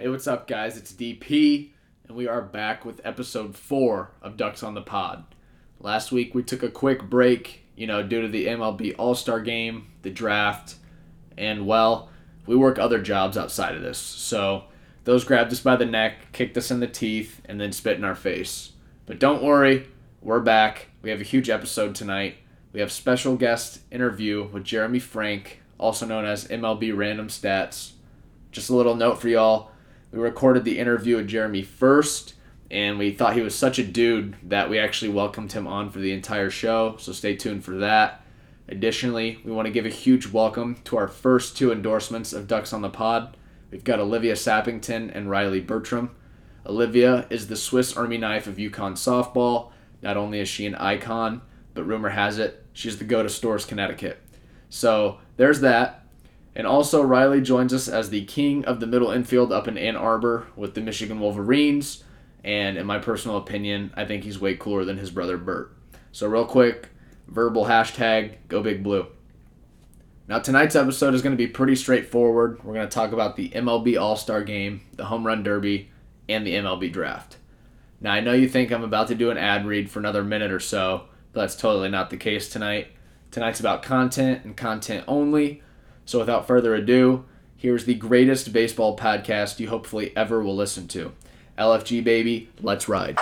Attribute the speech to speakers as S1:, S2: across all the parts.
S1: Hey, what's up, guys? It's DP, and we are back with episode four of Ducks on the Pod. Last week we took a quick break, you know, due to the MLB All Star game, the draft, and well, we work other jobs outside of this. So those grabbed us by the neck, kicked us in the teeth, and then spit in our face. But don't worry, we're back. We have a huge episode tonight. We have special guest interview with Jeremy Frank, also known as MLB Random Stats. Just a little note for y'all. We recorded the interview with Jeremy first, and we thought he was such a dude that we actually welcomed him on for the entire show, so stay tuned for that. Additionally, we want to give a huge welcome to our first two endorsements of Ducks on the Pod. We've got Olivia Sappington and Riley Bertram. Olivia is the Swiss Army knife of UConn softball. Not only is she an icon, but rumor has it she's the go to stores Connecticut. So there's that. And also, Riley joins us as the king of the middle infield up in Ann Arbor with the Michigan Wolverines. And in my personal opinion, I think he's way cooler than his brother Bert. So, real quick, verbal hashtag go big blue. Now, tonight's episode is going to be pretty straightforward. We're going to talk about the MLB All Star game, the Home Run Derby, and the MLB Draft. Now, I know you think I'm about to do an ad read for another minute or so, but that's totally not the case tonight. Tonight's about content and content only. So, without further ado, here's the greatest baseball podcast you hopefully ever will listen to. LFG baby, let's ride.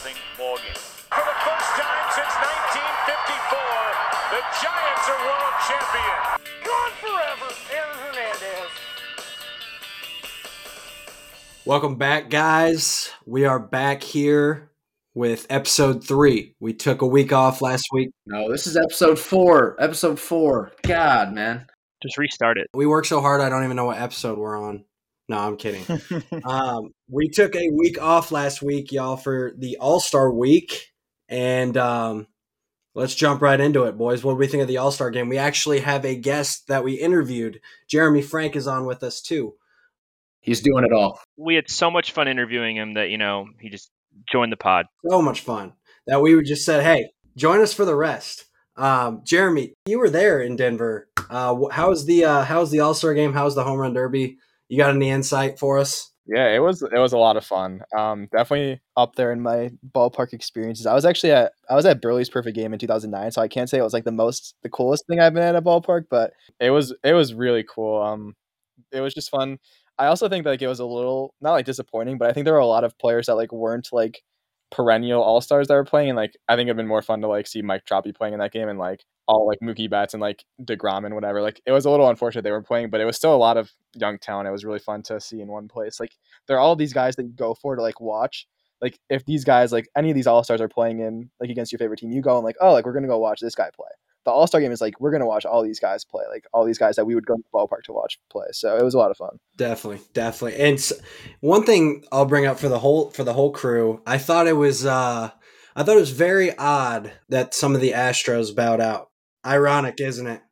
S2: 4 nothing ball game. For the first time since 1954, the Giants are world champion.
S3: Gone forever, Aaron Hernandez.
S4: Welcome back, guys. We are back here with episode three. We took a week off last week.
S1: No, this is episode four. Episode four. God, man.
S5: Just restart it.
S4: We work so hard, I don't even know what episode we're on. No, I'm kidding. um, we took a week off last week, y'all, for the All Star week. And um, let's jump right into it, boys. What do we think of the All Star game? We actually have a guest that we interviewed. Jeremy Frank is on with us, too.
S1: He's doing it all.
S5: we had so much fun interviewing him that you know he just joined the pod.
S4: so much fun that we just said, "Hey, join us for the rest." Um, Jeremy, you were there in Denver. Uh, wh- how's the uh, how's the All Star game? How's the home run derby? You got any insight for us?
S6: Yeah, it was it was a lot of fun. Um, definitely up there in my ballpark experiences. I was actually at I was at Buehrle's perfect game in 2009, so I can't say it was like the most the coolest thing I've been at a ballpark, but it was it was really cool. Um, it was just fun. I also think like it was a little not like disappointing, but I think there were a lot of players that like weren't like perennial all stars that were playing, and like I think it'd been more fun to like see Mike Trout playing in that game and like all like Mookie Betts and like Degrom and whatever. Like it was a little unfortunate they were playing, but it was still a lot of young talent. It was really fun to see in one place. Like there are all these guys that you go for to like watch. Like if these guys like any of these all stars are playing in like against your favorite team, you go and like oh like we're gonna go watch this guy play. The All Star game is like we're gonna watch all these guys play, like all these guys that we would go to the ballpark to watch play. So it was a lot of fun.
S4: Definitely, definitely. And one thing I'll bring up for the whole for the whole crew, I thought it was uh I thought it was very odd that some of the Astros bowed out. Ironic, isn't it?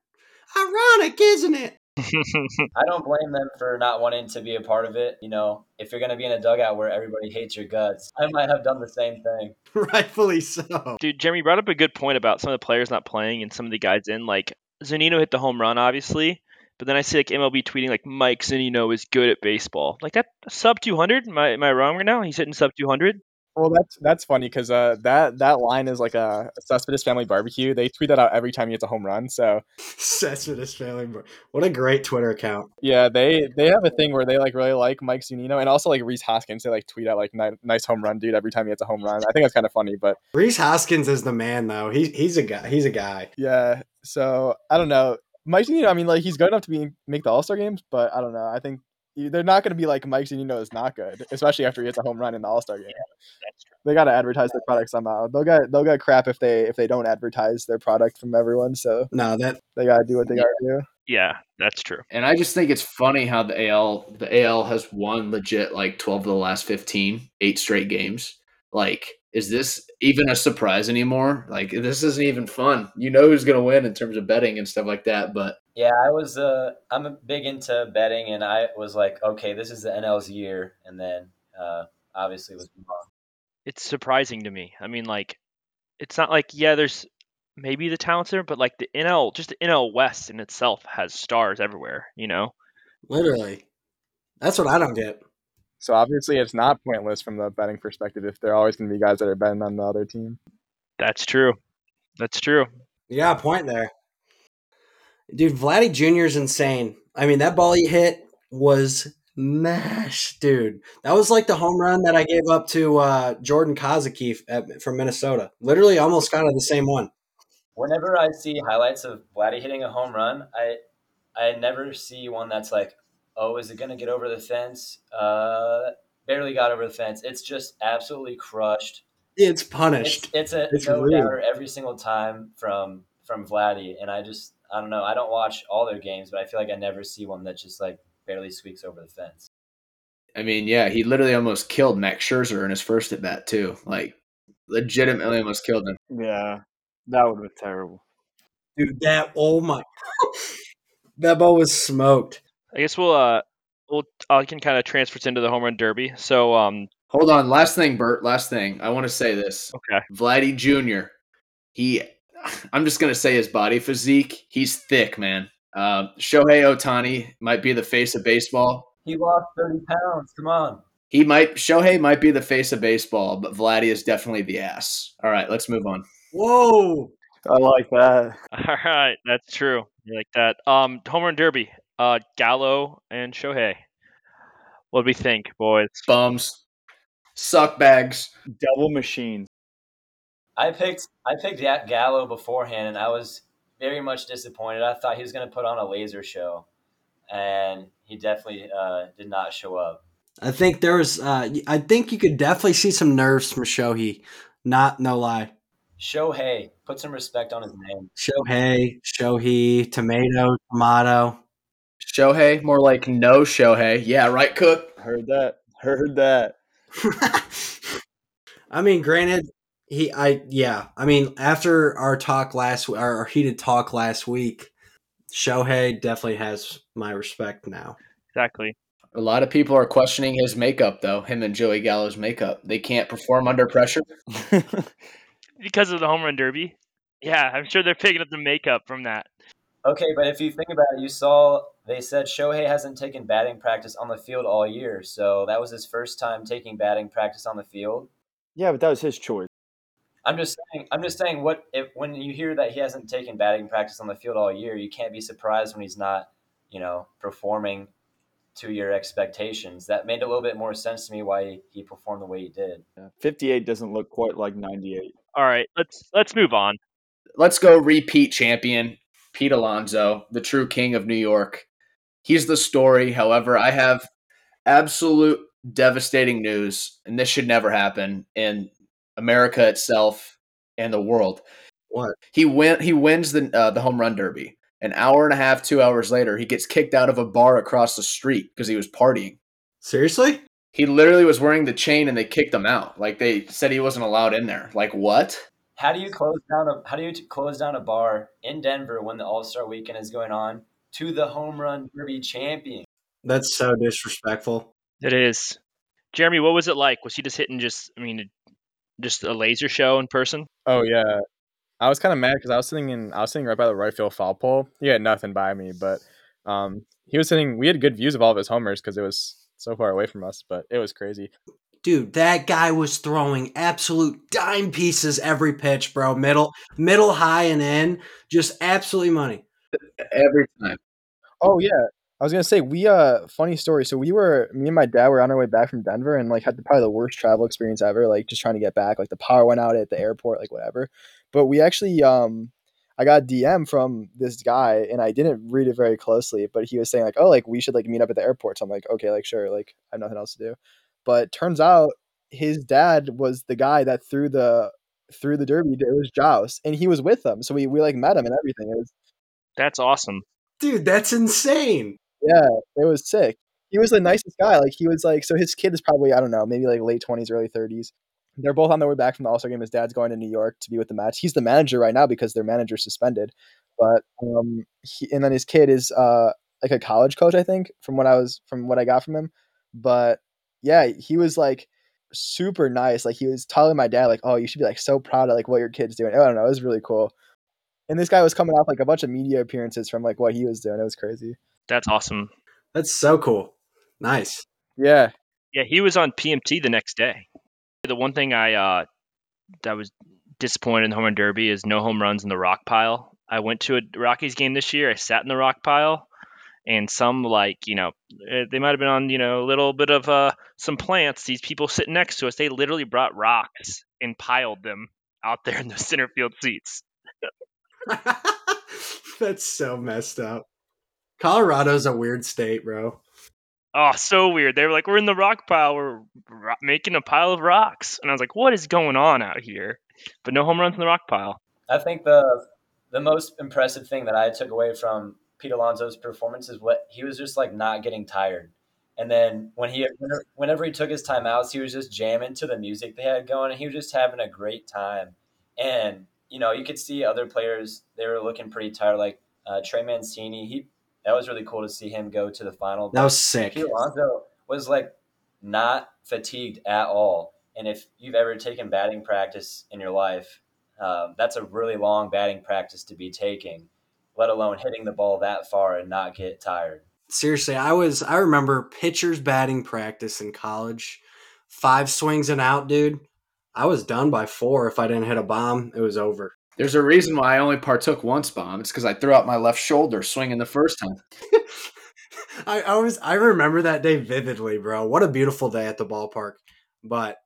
S4: Ironic, isn't it?
S7: I don't blame them for not wanting to be a part of it. You know, if you're going to be in a dugout where everybody hates your guts, I might have done the same thing.
S4: Rightfully so.
S5: Dude, Jeremy brought up a good point about some of the players not playing and some of the guys in. Like Zunino hit the home run, obviously, but then I see like MLB tweeting like Mike Zunino is good at baseball. Like that sub 200. Am I, am I wrong right now? He's hitting sub 200.
S6: Well, that's that's funny because uh, that that line is like a Cespedes Family Barbecue. They tweet that out every time he hits a home run. So
S4: Cespedes family. Bar- What a great Twitter account.
S6: yeah, they they have a thing where they like really like Mike Zunino and also like Rhys Hoskins. They like tweet out like nice home run, dude, every time he hits a home run. I think that's kind of funny, but
S4: Rhys Hoskins is the man, though. He, he's a guy. He's a guy.
S6: yeah. So I don't know, Mike Zunino. I mean, like he's good enough to be make the All Star games, but I don't know. I think they're not going to be like Mike Zunino is not good, especially after he hits a home run in the All Star game.
S5: That's true.
S6: They got to advertise their product somehow. They'll get they'll get crap if they if they don't advertise their product from everyone. So
S4: No, that
S6: they got to do what they got to do.
S5: Yeah, that's true.
S1: And I just think it's funny how the AL the AL has won legit like 12 of the last 15, eight straight games. Like is this even a surprise anymore? Like this isn't even fun. You know who's going to win in terms of betting and stuff like that, but
S7: Yeah, I was. Uh, I'm a big into betting, and I was like, okay, this is the NL's year, and then uh, obviously it was wrong.
S5: It's surprising to me. I mean, like, it's not like yeah, there's maybe the talents there, but like the NL, just the NL West in itself has stars everywhere. You know,
S4: literally. That's what I don't get.
S6: So obviously it's not pointless from the betting perspective if there are always going to be guys that are betting on the other team.
S5: that's true. That's true.
S4: Yeah, point there. Dude, Vladdy Jr. is insane. I mean, that ball he hit was mash, dude. That was like the home run that I gave up to uh, Jordan Kazuki at, from Minnesota. Literally almost kind of the same one.
S7: Whenever I see highlights of Vladdy hitting a home run, I I never see one that's like, oh, is it going to get over the fence? Uh, barely got over the fence. It's just absolutely crushed.
S4: It's
S7: It's
S4: punished.
S7: it's a
S4: It's
S7: no doubter every single time from from Vladdy, and I just I don't know. I don't watch all their games, but I feel like I never see one that just like barely squeaks over the fence.
S1: I mean, yeah, he literally almost killed Max Scherzer in his first at bat too. Like legitimately almost killed him.
S8: Yeah, that would have been terrible.
S4: Dude, that, oh my. that ball was smoked.
S5: I guess we'll uh, we'll I can kind of transfer it into the home run derby. So um,
S1: Hold on, last thing, Bert. Last thing. I want to say this.
S5: okay,
S1: Vladdy Jr. He, I'm just gonna say his body physique. He's thick, man. Uh, Shohei Ohtani might be the face of baseball.
S7: He lost thirty pounds. Come on.
S1: He might Shohei might be the face of baseball, but Vladdy is definitely the ass. All right, let's move on.
S4: Whoa.
S8: I like that.
S5: all right, that's true. You like that? Um, home run derby. Uh, Gallo and Shohei. What do we think, boys?
S1: Bums, suck bags.
S8: Double machines.
S7: I picked I picked Ga- Gallo beforehand, and I was very much disappointed. I thought he was going to put on a laser show, and he definitely uh, did not show up.
S4: I think there was, uh, I think you could definitely see some nerves from Shohei. Not, no lie.
S7: Shohei, put some respect on his name.
S4: Shohei, Shohei, tomato, tomato.
S1: Shohei, more like no Shohei. Yeah, right, Cook.
S8: Heard that. Heard that.
S4: I mean, granted, he, I, yeah. I mean, after our talk last, our heated talk last week, Shohei definitely has my respect now.
S5: Exactly.
S1: A lot of people are questioning his makeup, though. Him and Joey Gallo's makeup. They can't perform under pressure.
S5: Because of the home run derby. Yeah, I'm sure they're picking up the makeup from that.
S7: Okay, but if you think about it, you saw they said Shohei hasn't taken batting practice on the field all year, so that was his first time taking batting practice on the field.
S8: yeah, but that was his choice.
S7: I'm just saying. I'm just saying. What if when you hear that he hasn't taken batting practice on the field all year, you can't be surprised when he's not, you know, performing to your expectations. That made a little bit more sense to me why he performed the way he did.
S8: Yeah. 58 doesn't look quite like 98.
S5: All right, let's let's move on.
S1: Let's go repeat champion, Pete Alonso, the true king of New York. He's the story. However, I have absolute devastating news, and this should never happen in America itself and the world.
S4: What?
S1: He win. He wins the uh, the home run derby. An hour and a half, two hours later, he gets kicked out of a bar across the street because he was partying.
S4: Seriously?
S1: He literally was wearing the chain, and they kicked him out. Like they said, he wasn't allowed in there. Like what?
S7: How do you close down a How do you t- close down a bar in Denver when the All Star Weekend is going on to the home run derby champion?
S4: That's so disrespectful.
S5: It is. Jeremy, what was it like? Was he just hitting just I mean just a laser show in person?
S6: Oh yeah, I was kind of mad because I was sitting in I was sitting right by the right field foul pole. He had nothing by me, but um, he was sitting. We had good views of all of his homers because it was so far away from us. But it was crazy.
S4: Dude, that guy was throwing absolute dime pieces every pitch, bro. Middle, middle, high, and in. Just absolutely money.
S1: Every time.
S6: Oh yeah, I was gonna say we uh funny story. So we were me and my dad were on our way back from Denver and like had the, probably the worst travel experience ever. Like just trying to get back. Like the power went out at the airport, like whatever. But we actually um I got DM from this guy and I didn't read it very closely, but he was saying like, "Oh, like we should like meet up at the airport." So I'm like, "Okay, like sure, like I have nothing else to do." But turns out his dad was the guy that threw the threw the derby. It was Jauss, and he was with them. So we we like met him and everything. It was
S5: That's awesome.
S4: Dude, that's insane.
S6: yeah, it was sick. He was the nicest guy. Like he was like so his kid is probably I don't know maybe like late twenties, early thirties. They're both on their way back from the All Star game. His dad's going to New York to be with the Mets. He's the manager right now because their manager's suspended. But um, he, and then his kid is uh like a college coach, I think, from what I was from what I got from him. But yeah, he was like super nice. Like he was telling my dad like, "Oh, you should be like so proud of like what your kid's doing." I don't know. It was really cool. And this guy was coming off like a bunch of media appearances from like what he was doing. It was crazy.
S5: That's awesome.
S4: That's so cool. Nice.
S6: Yeah,
S5: Yeah, he was on PMT the next day. The one thing I uh, that was disappointed in the home run derby is no home runs in the rock pile. I went to a Rockies game this year. I sat in the rock pile, and some like you know eh, they might have been on you know a little bit of uh, some plants. These people sitting next to us, they literally brought rocks and piled them out there in the center field seats.
S4: that's so messed up. Colorado's a weird state, bro.
S5: Oh, so weird. They were like, "We're in the rock pile. We're ro- making a pile of rocks," and I was like, "What is going on out here?" But no home runs in the rock pile.
S7: I think the the most impressive thing that I took away from Pete Alonso's performance is what he was just like not getting tired. And then when he whenever- whenever he took his timeouts, he was just jamming to the music they had going, and he was just having a great time. And you know, you could see other players they were looking pretty tired, like uh, Trey Mancini. He that was really cool to see him go to the final.
S4: That was sick.
S7: Pete Alonso was like not fatigued at all. And if you've ever taken batting practice in your life, um, that's a really long batting practice to be taking, let alone hitting the ball that far and not get tired.
S4: Seriously, I was I remember pitchers batting practice in college. Five swings and out, dude. I was done by four. If I didn't hit a bomb, it was over.
S1: There's a reason why I only partook once bomb. It's because I threw out my left shoulder swinging the first time.
S4: I, I was I remember that day vividly, bro. What a beautiful day at the ballpark. But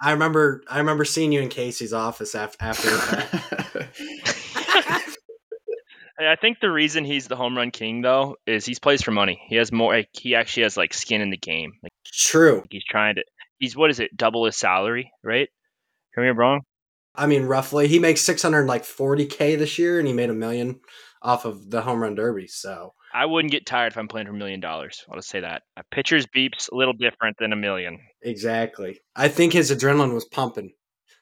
S4: I remember I remember seeing you in Casey's office after after the.
S5: I I think the reason he's the home run king though is he's plays for money. He has more. Like, he actually has like skin in the game. Like
S4: True.
S5: he's trying to. He's what is it? Double his salary, right? Am I wrong?
S4: I mean, roughly, he makes six hundred like forty k this year, and he made a million off of the home run derby. So
S5: I wouldn't get tired if I'm playing for a million dollars. I'll just say that. A pitcher's beeps a little different than a million.
S4: exactly, I think his adrenaline was pumping.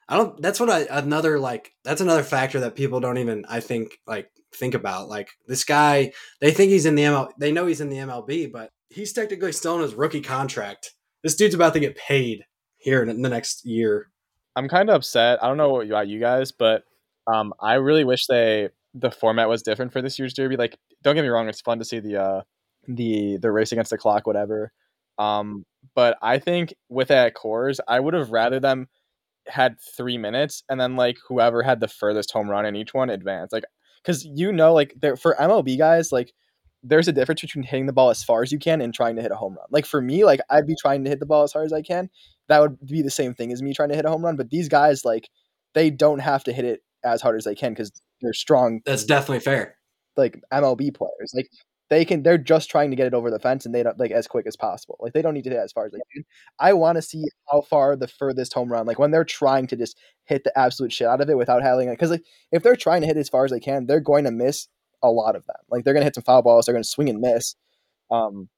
S4: I don't. That's what I another like. That's another factor that people don't even. I think like think about. Like this guy, they think he's in the ML. They know he's in the MLB, but he's technically still in his rookie contract. This dude's about to get paid here in the next year.
S6: I'm kind of upset. I don't know about you guys, but um, I really wish they the format was different for this year's derby. Like, don't get me wrong, it's fun to see the uh, the the race against the clock, whatever. Um, but I think with that Coors, I would have rather them had three minutes and then like whoever had the furthest home run in each one advanced. Like, because you know, like there for MLB guys, like there's a difference between hitting the ball as far as you can and trying to hit a home run. Like for me, like I'd be trying to hit the ball as hard as I can. That would be the same thing as me trying to hit a home run. But these guys, like, they don't have to hit it as hard as they can because they're strong,
S4: That's definitely fair.
S6: like MLB players. Like they can, they're just trying to get it over the fence and they don't like as quick as possible. Like they don't need to hit as far as they can. I want to see how far the furthest home run, like when they're trying to just hit the absolute shit out of it without having it. Because like if they're trying to hit as far as they can, they're going to miss a lot of them. Like they're gonna hit some foul balls, they're gonna swing and miss, um,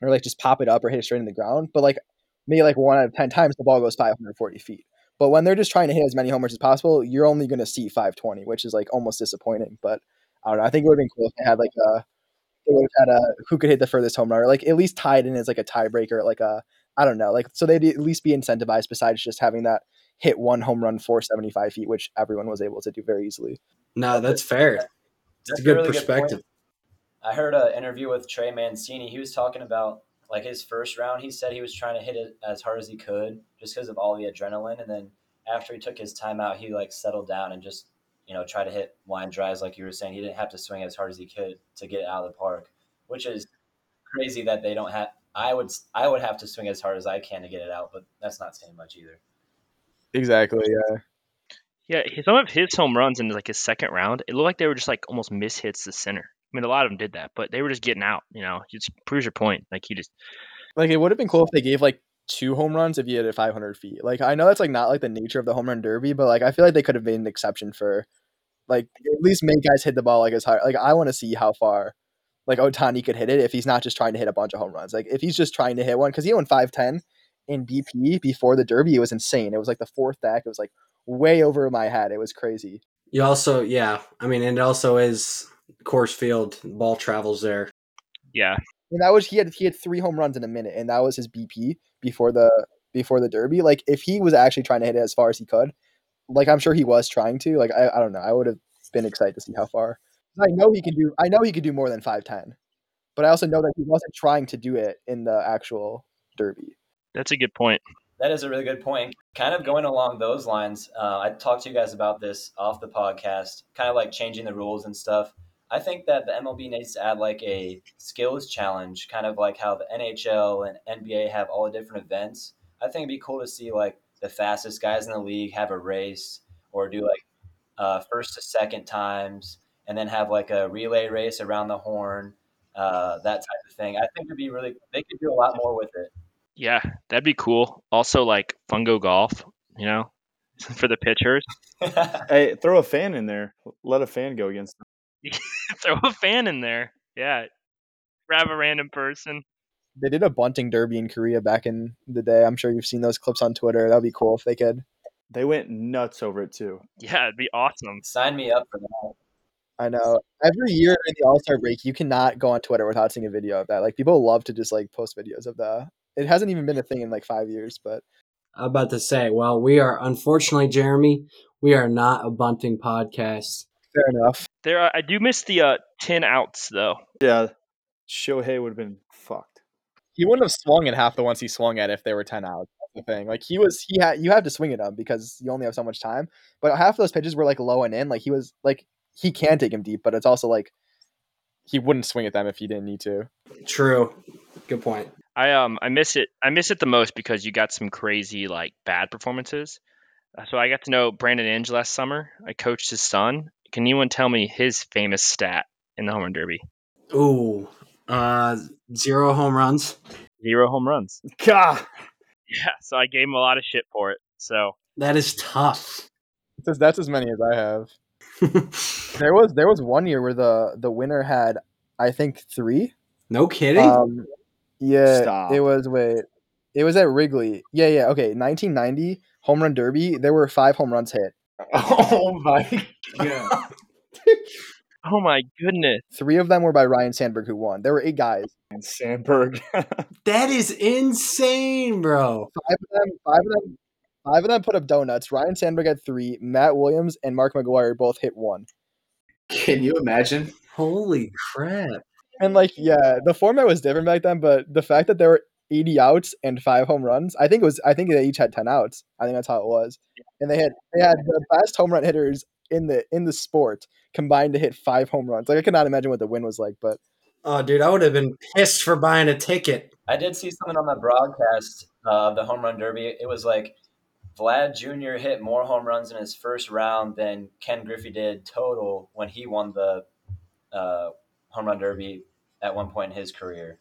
S6: or like just pop it up or hit it straight in the ground. But like maybe like one out of ten times the ball goes 540 feet. But when they're just trying to hit as many homers as possible, you're only gonna see 520, which is like almost disappointing. But I don't know. I think it would have been cool if they had like a they would have had a who could hit the furthest home run, or like at least tied in as like a tiebreaker, like a I don't know, like so they'd at least be incentivized besides just having that hit one home run 475 feet, which everyone was able to do very easily.
S4: No, that's fair. It's
S7: That's
S4: a good
S7: really
S4: perspective.
S7: point. I heard an interview with Trey Mancini. He was talking about like his first round. He said he was trying to hit it as hard as he could just because of all the adrenaline. And then after he took his time out, he like settled down and just you know try to hit line drives like you were saying. He didn't have to swing as hard as he could to get it out of the park, which is crazy that they don't have. I would I would have to swing as hard as I can to get it out, but that's not saying much either.
S6: Exactly. Yeah.
S5: Yeah, some of his home runs in like his second round, it looked like they were just like almost miss hits to center. I mean, a lot of them did that, but they were just getting out. You know, just proves your point. Like he just
S6: Like it would have been cool if they gave like two home runs if you hit it 500 feet. Like I know that's like not like the nature of the home run derby, but like I feel like they could have made an exception for like at least make guys hit the ball like as hard. Like I want to see how far like Ohtani could hit it if he's not just trying to hit a bunch of home runs. Like if he's just trying to hit one because he went 510 in BP before the derby, it was insane. It was like the fourth deck. It was like way over my head. It was crazy.
S4: You also, yeah. I mean, and it also is Coors Field. Ball travels there.
S5: yeah.
S6: And that was he had he had three home runs in a minute, and that was his BP before the before the derby. Like if he was actually trying to hit it as far as he could, like I'm sure he was trying to. Like I, I don't know, I would have been excited to see how far. I know he can do. I know he could do more than five ten, but I also know that he wasn't trying to do it in the actual derby.
S5: That's a good point.
S7: That is a really good point. Kind of going along those lines, uh, I talked to you guys about this off the podcast, kind of like changing the rules and stuff. I think that the MLB needs to add like a skills challenge, kind of like how the NHL and NBA have all the different events. I think it'd be cool to see like the fastest guys in the league have a race or do like uh, first to second times and then have like a relay race around the horn, uh, that type of thing. I think it'd be really, they could do a lot more with it.
S5: Yeah, that'd be cool. Also, like fungo golf, you know, for the pitchers.
S8: Hey, throw a fan in there. Let a fan go against them.
S5: Throw a fan in there. Yeah, grab a random person.
S6: They did a bunting derby in Korea back in the day. I'm sure you've seen those clips on Twitter. That'd be cool if they could.
S8: They went nuts over it too.
S5: Yeah, it'd be awesome.
S7: Sign me up for that.
S6: I know. Every year in the All Star break, you cannot go on Twitter without seeing a video of that. Like people love to just like post videos of that. It hasn't even been a thing in like five years, but
S4: I'm about to say, well, we are unfortunately, Jeremy, we are not a bunting podcast.
S6: Fair enough.
S5: There, are, I do miss the uh, ten outs though.
S8: Yeah, Shohei would have been fucked.
S6: He wouldn't have swung at half the ones he swung at if they were ten outs. That's the thing. Like he was, he had you have to swing at him because you only have so much time. But half of those pitches were like low and in. Like he was like he can take him deep, but it's also like he wouldn't swing at them if he didn't need to.
S4: True. Good point.
S5: I um I miss it. I miss it the most because you got some crazy like bad performances. So I got to know Brandon Inge last summer. I coached his son. Can anyone tell me his famous stat in the home run derby?
S4: Ooh, uh, zero home runs.
S5: Zero home runs.
S8: God,
S5: Yeah, so I gave him a lot of shit for it. So
S4: That is tough.
S6: That's, that's as many as I have. There was there was one year where the the winner had I think three.
S4: no kidding.
S6: Um, yeah,
S8: Stop.
S6: it was wait, it was at Wrigley. Yeah, yeah. Okay, 1990 home run derby. There were five home runs hit.
S8: oh my god!
S5: oh my goodness.
S6: Three of them were by Ryne Sandberg, who won. There were eight guys.
S8: And Sandberg.
S4: that is insane, bro.
S6: Five of them, five of them, five of them put up donuts. Ryne Sandberg had three. Matt Williams and Mark McGwire both hit one.
S1: Can you imagine?
S4: Holy crap.
S6: And like, yeah, the format was different back then, but the fact that there were 80 outs and five home runs, I think it was. I think they each had 10 outs. I think that's how it was. And they had they had the best home run hitters in the in the sport combined to hit five home runs. Like I could not imagine what the win was like, but
S4: Oh, dude, I would have been pissed for buying a ticket.
S7: I did see something on the broadcast uh, of the home run derby. It was like Vlad Jr. hit more home runs in his first round than Ken Griffey did total when he won the uh, home run derby at one point in his career.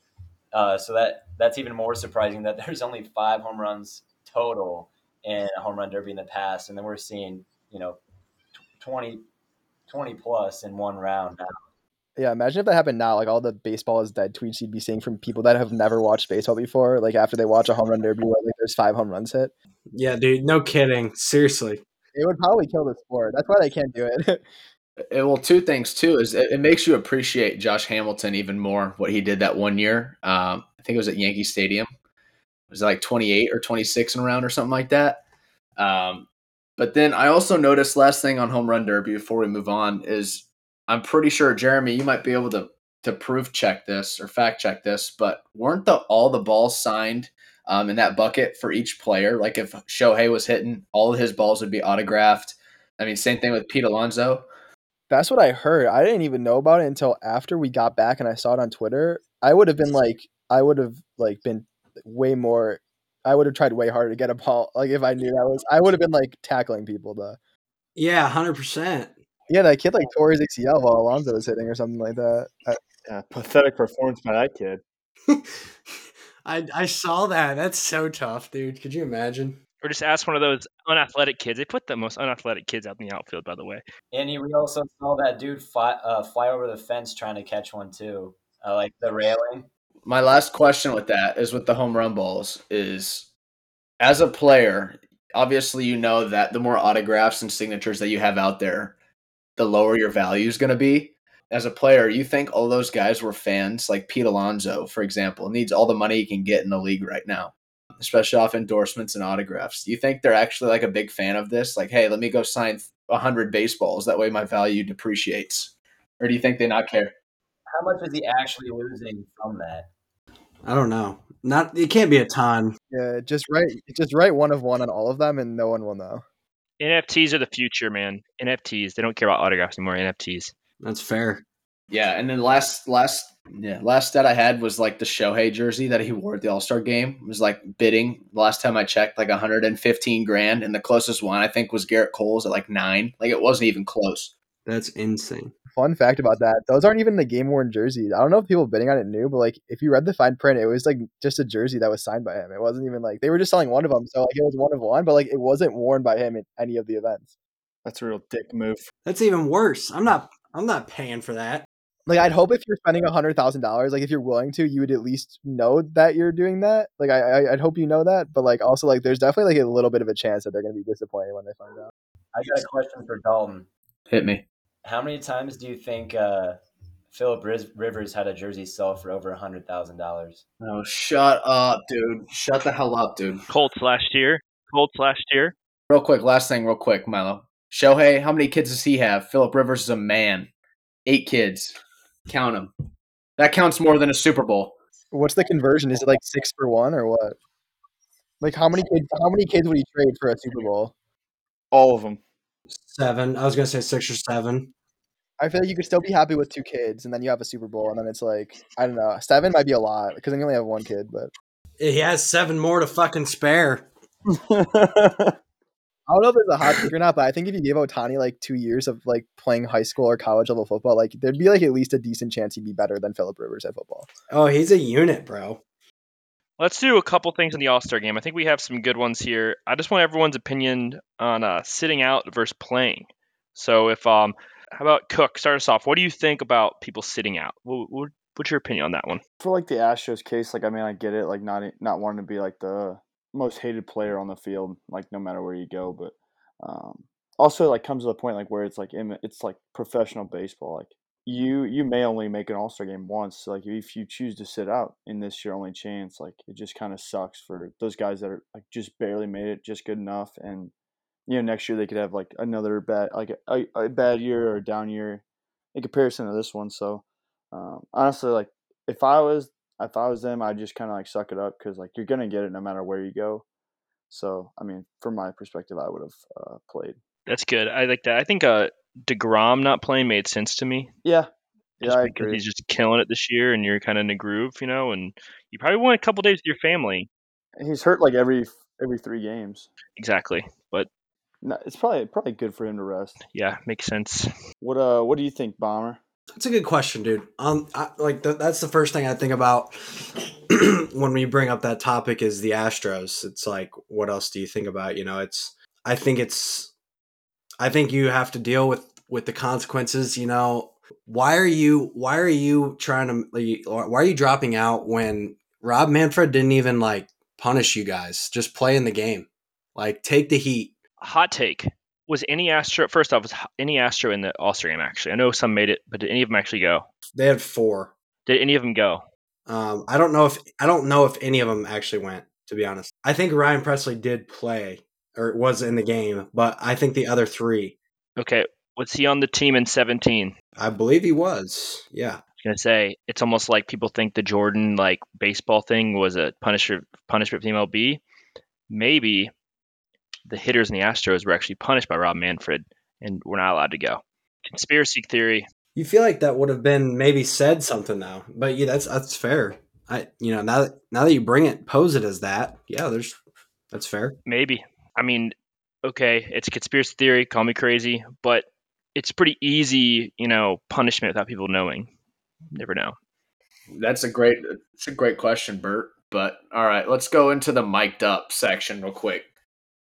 S7: Uh, so that that's even more surprising that there's only five home runs total in a home run derby in the past, and then we're seeing you know tw- 20, 20 plus in one round now.
S6: yeah, imagine if that happened now. Like all the baseball is dead tweets you'd be seeing from people that have never watched baseball before. Like after they watch a home run derby where like there's five home runs hit,
S4: Yeah, dude, no kidding. Seriously.
S6: it would probably kill the sport. That's why they can't do it.
S1: Uh, Well, two things too is it, it makes you appreciate Josh Hamilton even more. What he did that one year, um, I think it was at Yankee Stadium. It was like 28 or 26 in a round or something like that. Um, but then I also noticed last thing on home run derby before we move on is I'm pretty sure Jeremy, you might be able to to proof check this or fact check this, but weren't the all the balls signed um, in that bucket for each player? Like if Shohei was hitting, all of his balls would be autographed. I mean, same thing with Pete Alonso.
S6: That's what I heard. I didn't even know about it until after we got back and I saw it on Twitter. I would have been like, I would have like been way more. I would have tried way harder to get a ball. Like if I knew that was, I would have been like tackling people. To
S4: Yeah, hundred percent.
S6: Yeah, that kid like tore his ACL while Alonso was hitting or something like that. I,
S8: Yeah, pathetic performance by that kid.
S4: I I saw that. That's so tough, dude. Could you imagine?
S5: Or just ask one of those unathletic kids. They put the most unathletic kids out in the outfield, by the way.
S7: Andy, we also saw that dude fly, uh, fly over the fence trying to catch one too, uh, like the railing.
S1: My last question with that is with the home run balls is as a player, obviously you know that the more autographs and signatures that you have out there, the lower your value is going to be. As a player, you think all those guys were fans, like Pete Alonso, for example, needs all the money he can get in the league right now, especially off endorsements and autographs. Do you think they're actually like a big fan of this? Like, hey, let me go sign 100 baseballs. That way my value depreciates. Or do you think they not care?
S7: How much is he actually losing from that?
S4: I don't know. Not it can't be a ton.
S6: yeah, just write just write one of one on all of them, and no one will know.
S5: NFTs are the future, man. NFTs. They don't care about autographs anymore. NFTs.
S4: That's fair.
S1: Yeah, and then last last yeah last stat I had was like the Shohei jersey that he wore at the All Star game It was like bidding. The last time I checked, like 115 grand, and the closest one I think was Gerrit Cole's at like nine. Like it wasn't even close.
S4: That's insane.
S6: Fun fact about that: those aren't even the game worn jerseys. I don't know if people bidding on it knew, but like if you read the fine print, it was like just a jersey that was signed by him. It wasn't even like they were just selling one of them, so like it was one of one, but like it wasn't worn by him in any of the events.
S8: That's a real dick move.
S4: That's even worse. I'm not I'm not paying for that.
S6: Like I'd hope if you're spending a hundred thousand dollars, like if you're willing to, you would at least know that you're doing that. Like I, I, I'd hope you know that, but like also like there's definitely like a little bit of a chance that they're going to be disappointed when they find out.
S7: I got a question for Dalton.
S1: Hit me.
S7: How many times do you think uh, Philip Rivers had a jersey sell for over a hundred thousand dollars?
S1: Oh, shut up, dude. Shut the hell up, dude.
S5: Colts last year. Colts last year.
S1: Real quick, last thing, real quick, Milo. Shohei, how many kids does he have? Philip Rivers is a man. Eight kids. Count them. That counts more than a Super Bowl.
S6: What's the conversion? Is it like six for one or what? Like how many kids? How many kids would he trade for a Super Bowl?
S8: All of them.
S4: Seven. I was gonna say six or seven.
S6: I feel like you could still be happy with two kids, and then you have a Super Bowl, and then it's like I don't know, seven might be a lot because then you only have one kid. But
S4: He has seven more to fucking spare.
S6: I don't know if it's a hot take or not, but I think if you gave Ohtani like two years of like playing high school or college level football, like there'd be like at least a decent chance he'd be better than Philip Rivers at football.
S4: Oh, he's a unit, bro.
S5: Let's do a couple things in the All Star game. I think we have some good ones here. I just want everyone's opinion on uh, sitting out versus playing. So, if um, how about Cook? Start us off. What do you think about people sitting out? What, what, what's your opinion on that one?
S8: For like the Astros case, like I mean, I get it, like not not wanting to be like the most hated player on the field, like no matter where you go, but um, also like comes to the point like where it's like it's like professional baseball, like you you may only make an All Star game once. So, like if you choose to sit out in this your only chance, like it just kind of sucks for those guys that are like just barely made it, just good enough, and you know next year they could have like another bad like a, a bad year or down year in comparison to this one. So um, honestly, like if I was if I was them, I'd just kind of like suck it up because like you're gonna get it no matter where you go. So I mean, from my perspective, I would have uh, played.
S5: That's good. I like that. I think uh, Degrom not playing made sense to me.
S8: Yeah,
S5: Just
S8: yeah, I
S5: because
S8: agree.
S5: he's just killing it this year, and you're kind of in a groove, you know, and you probably want a couple days with your family.
S8: He's hurt like every every three games.
S5: Exactly. But
S8: No, it's probably probably good for him to rest.
S5: yeah, makes sense.
S8: What uh, what do you think, Bomber?
S4: That's a good question, dude. Um, I, like th- that's the first thing I think about when we bring up that topic is the Astros. It's like, what else do you think about? You know, it's. I think it's. I think you have to deal with with the consequences. You know, why are you why are you trying to why are you dropping out when Rob Manfred didn't even like punish you guys? Just play in the game, like take the heat.
S5: Hot take. Was any Astro first off? Was any Astro in the All Star game? Actually, I know some made it, but did any of them actually go?
S4: They had four.
S5: Did any of them go?
S4: Um, I don't know if I don't know if any of them actually went. To be honest, I think Ryan Pressly did play or was in the game, but I think the other three,
S5: Okay, was he on the team in 17?
S4: I believe he was. Yeah,
S5: I was gonna say it's almost like people think the Jordan like baseball thing was a punishment punishment for the MLB. Maybe the hitters in the Astros were actually punished by Rob Manfred, and we're not allowed to go. Conspiracy theory.
S4: you feel like that would have been maybe said something though, but yeah, that's that's fair. I you know now that now that you bring it, pose it as that. Yeah, there's that's fair.
S5: Maybe. I mean, okay, it's a conspiracy theory, call me crazy, but it's pretty easy, you know, punishment without people knowing. Never know.
S1: That's a great it's a great question, Bert. But all right, let's go into the mic'd up section real quick.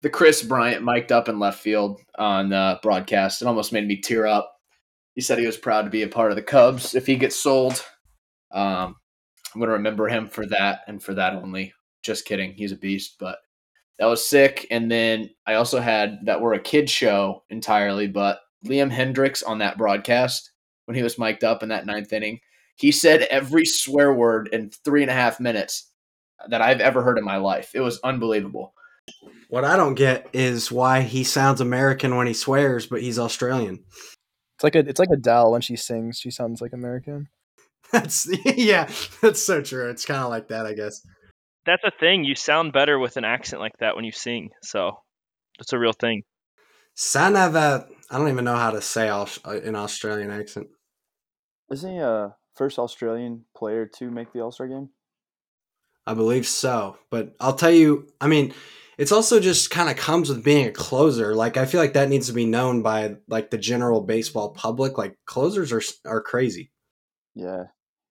S1: The Kris Bryant mic'd up in left field on the broadcast. It almost made me tear up. He said he was proud to be a part of the Cubs if he gets sold. Um, I'm gonna remember him for that and for that only. Just kidding, he's a beast, but that was sick. And then I also had that were a kid show entirely, but Liam Hendriks on that broadcast when he was mic'd up in that ninth inning, he said every swear word in three and a half minutes that I've ever heard in my life. It was unbelievable.
S4: What I don't get is why he sounds American when he swears, but he's Australian.
S6: It's like a it's like Adele when she sings. She sounds like American.
S4: That's yeah, that's so true. It's kind of like that, I guess.
S5: That's a thing. You sound better with an accent like that when you sing. So that's a real thing.
S4: Son of a, I don't even know how to say Aus- uh, an Australian accent.
S8: Isn't he a first Australian player to make the All Star game?
S4: I believe so, but I'll tell you. I mean, it's also just kind of comes with being a closer. Like I feel like that needs to be known by like the general baseball public. Like closers are are crazy.
S8: Yeah,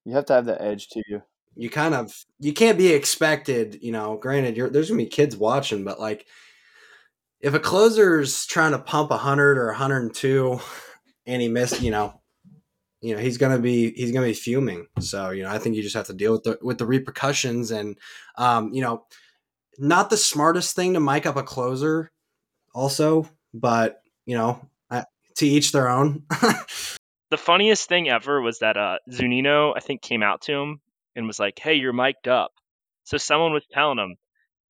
S8: you have to have the edge to you.
S4: You kind of you can't be expected. You know, granted, you're, there's gonna be kids watching, but like if a closer's trying to pump hundred or hundred and two, and he missed, you know, you know he's gonna be he's gonna be fuming. So you know, I think you just have to deal with the with the repercussions, and um, you know, not the smartest thing to mic up a closer, also, but you know, I, to each their own.
S5: The funniest thing ever was that uh, Zunino, I think, came out to him and was like, "Hey, you're mic'd up." So someone was telling him,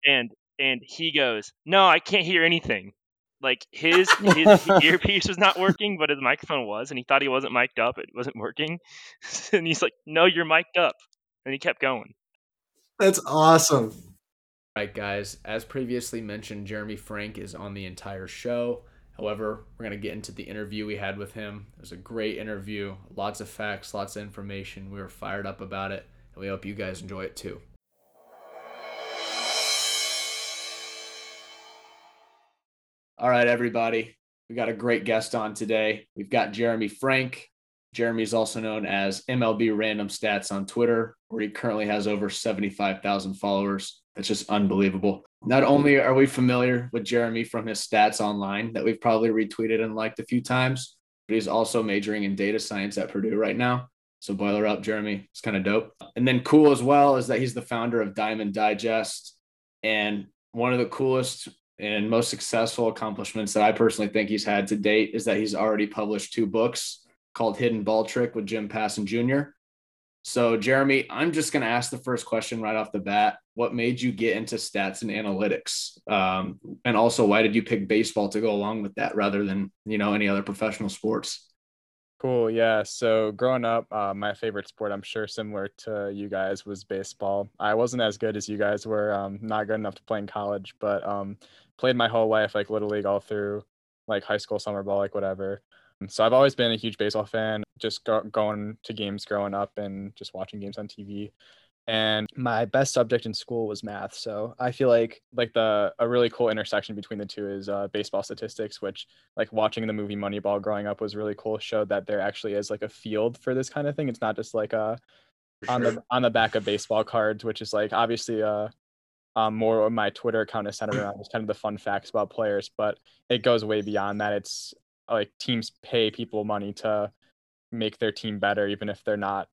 S5: and and he goes, "No, I can't hear anything." Like his his earpiece was not working, but his microphone was, and he thought he wasn't mic'd up. It wasn't working, and he's like, "No, you're mic'd up," and he kept going.
S4: That's awesome.
S1: Right, guys. As previously mentioned, Jeremy Frank is on the entire show. However, we're going to get into the interview we had with him. It was a great interview, lots of facts, lots of information. We were fired up about it, and we hope you guys enjoy it too. All right, everybody. We got a great guest on today. We've got Jeremy Frank. Jeremy is also known as MLB Random Stats on Twitter, where he currently has over 75,000 followers. That's just unbelievable. Not only are we familiar with Jeremy from his stats online that we've probably retweeted and liked a few times, but he's also majoring in data science at Purdue right now. So boiler up, Jeremy. It's kind of dope. And then cool as well is that he's the founder of Diamond Digest. And one of the coolest and most successful accomplishments that I personally think he's had to date is that he's already published two books called Hidden Ball Trick with Jim Passon Jr. So, Jeremy, I'm just going to ask the first question right off the bat. What made you get into stats and analytics? Um, and also, why did you pick baseball to go along with that rather than, you know, any other professional sports?
S6: Cool. Yeah. So growing up, uh, my favorite sport, I'm sure similar to you guys, was baseball. I wasn't as good as you guys were. Um, not good enough to play in college, but um, played my whole life, like little league, all through, like high school, summer ball, like whatever. So I've always been a huge baseball fan. Just go- going to games growing up and just watching games on TV. And my best subject in school was math. So I feel like like the a really cool intersection between the two is uh, baseball statistics, which like watching the movie Moneyball growing up was really cool. Showed that there actually is like a field for this kind of thing. It's not just like a on the on the back of baseball cards, which is like obviously uh um, more of my Twitter account is centered around just kind of the fun facts about players, but it goes way beyond that. It's like teams pay people money to make their team better, even if they're not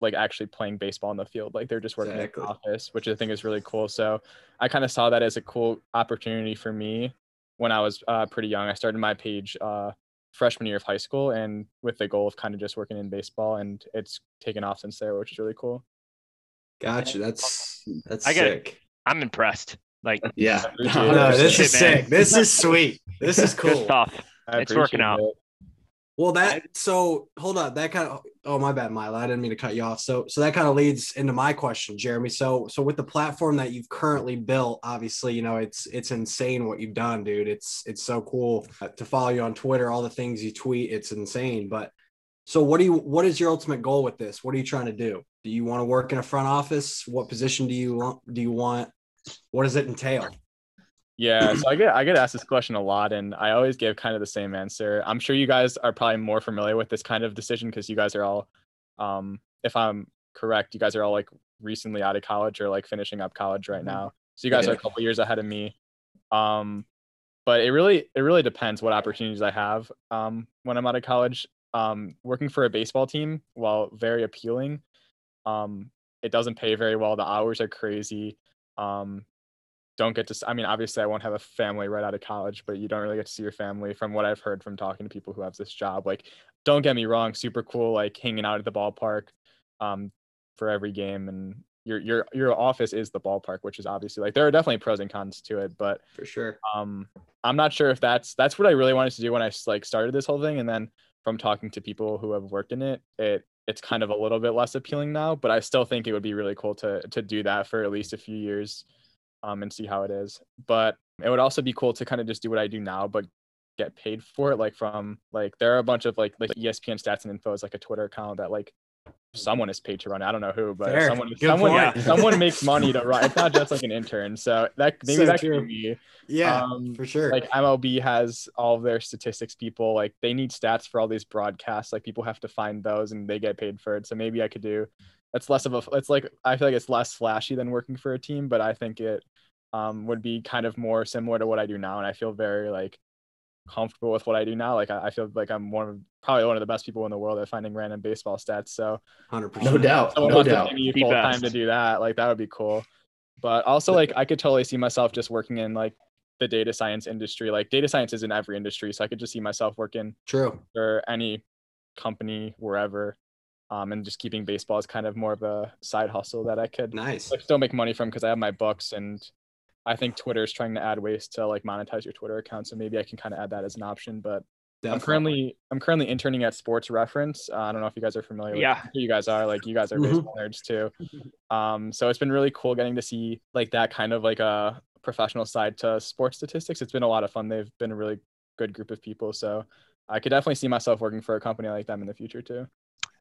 S6: like actually playing baseball in the field. Like they're just working
S4: Exactly.
S6: in the office, which I think is really cool. So I kind of saw that as a cool opportunity for me when I was uh, pretty young. I started my page uh, freshman year of high school, and with the goal of kind of just working in baseball, and it's taken off since there, which is really cool.
S4: Gotcha. That's that's
S5: I get it.
S4: sick.
S5: I'm impressed. Like
S1: Yeah.
S6: Appreciate
S4: No, this
S5: Shit,
S4: is
S5: man.
S4: sick. This is sweet. This is
S5: good
S4: cool.
S5: stuff.
S6: I
S5: It's working out.
S6: it.
S4: Well, that so hold on. That kind of oh my bad, Milo. I didn't mean to cut you off. So so that kind of leads into my question, Jeremy. So so with the platform that you've currently built, obviously, you know it's it's insane what you've done, dude. It's it's so cool to follow you on Twitter. All the things you tweet, it's insane. But so what do you what is your ultimate goal with this? What are you trying to do? Do you want to work in a front office? What position do you want? Do you want? What does it entail?
S6: Yeah, so I get I get asked this question a lot, and I always give kind of the same answer. I'm sure you guys are probably more familiar with this kind of decision because you guys are all, um, if I'm correct, you guys are all like recently out of college or like finishing up college right now. So you guys are a couple years ahead of me. Um, but it really it really depends what opportunities I have um, when I'm out of college. Um, working for a baseball team, while very appealing, um, it doesn't pay very well. The hours are crazy. Um, don't get to. i mean, obviously, I won't have a family right out of college, but you don't really get to see your family. From what I've heard from talking to people who have this job, like, don't get me wrong, super cool, like hanging out at the ballpark, um, for every game, and your your your office is the ballpark, which is obviously like there are definitely pros and cons to it, but
S4: For sure.
S6: um i'm not sure if that's that's what i really wanted to do when i like started this whole thing and then from talking to people who have worked in it it it's kind of a little bit less appealing now but i still think it would be really cool to to do that for at least a few years um and see how it is. But it would also be cool to kind of just do what i do now but get paid for it like from like there are a bunch of like like espn stats and info is like a twitter account that like someone is paid to run i don't know who but
S4: Fair.
S6: someone
S4: Good
S6: someone
S4: yeah,
S6: someone makes money to run. It's not just like an intern. So that maybe
S4: So
S6: that
S4: true.
S6: could be me
S4: Yeah,
S6: um,
S4: for sure.
S6: like MLB has all of their statistics people like they need stats for all these broadcasts. Like people have to find those and they get paid for it. So maybe I could do that's less of a it's like I feel like it's less flashy than working for a team but I think it um would be kind of more similar to what I do now and I feel very like comfortable with what I do now like I, I feel like I'm one of probably one of the best people in the world at finding random baseball stats so
S4: 100%.
S1: No doubt.
S6: someone
S1: No
S6: wants to
S1: doubt.
S6: pay me full time to do that, like that would be cool. But also, like I could totally see myself just working in like the data science industry. Like data science is in every industry, so I could just see myself working
S4: True.
S6: for any company wherever, um, and just keeping baseball as kind of more of a side hustle that I could
S4: Nice.
S6: like still make money from because I have my books and. I think Twitter is trying to add ways to like monetize your Twitter account, so maybe I can kind of add that as an option. But I'm currently I'm currently interning at Sports Reference. Uh, I don't know if you guys are familiar. with
S5: Yeah.
S6: who you guys are. Like you guys are
S4: Mhm.
S6: baseball nerds too. Um, so it's been really cool getting to see like that kind of like a professional side to sports statistics. It's been a lot of fun. They've been a really good group of people. So I could definitely see myself working for a company like them in the future too.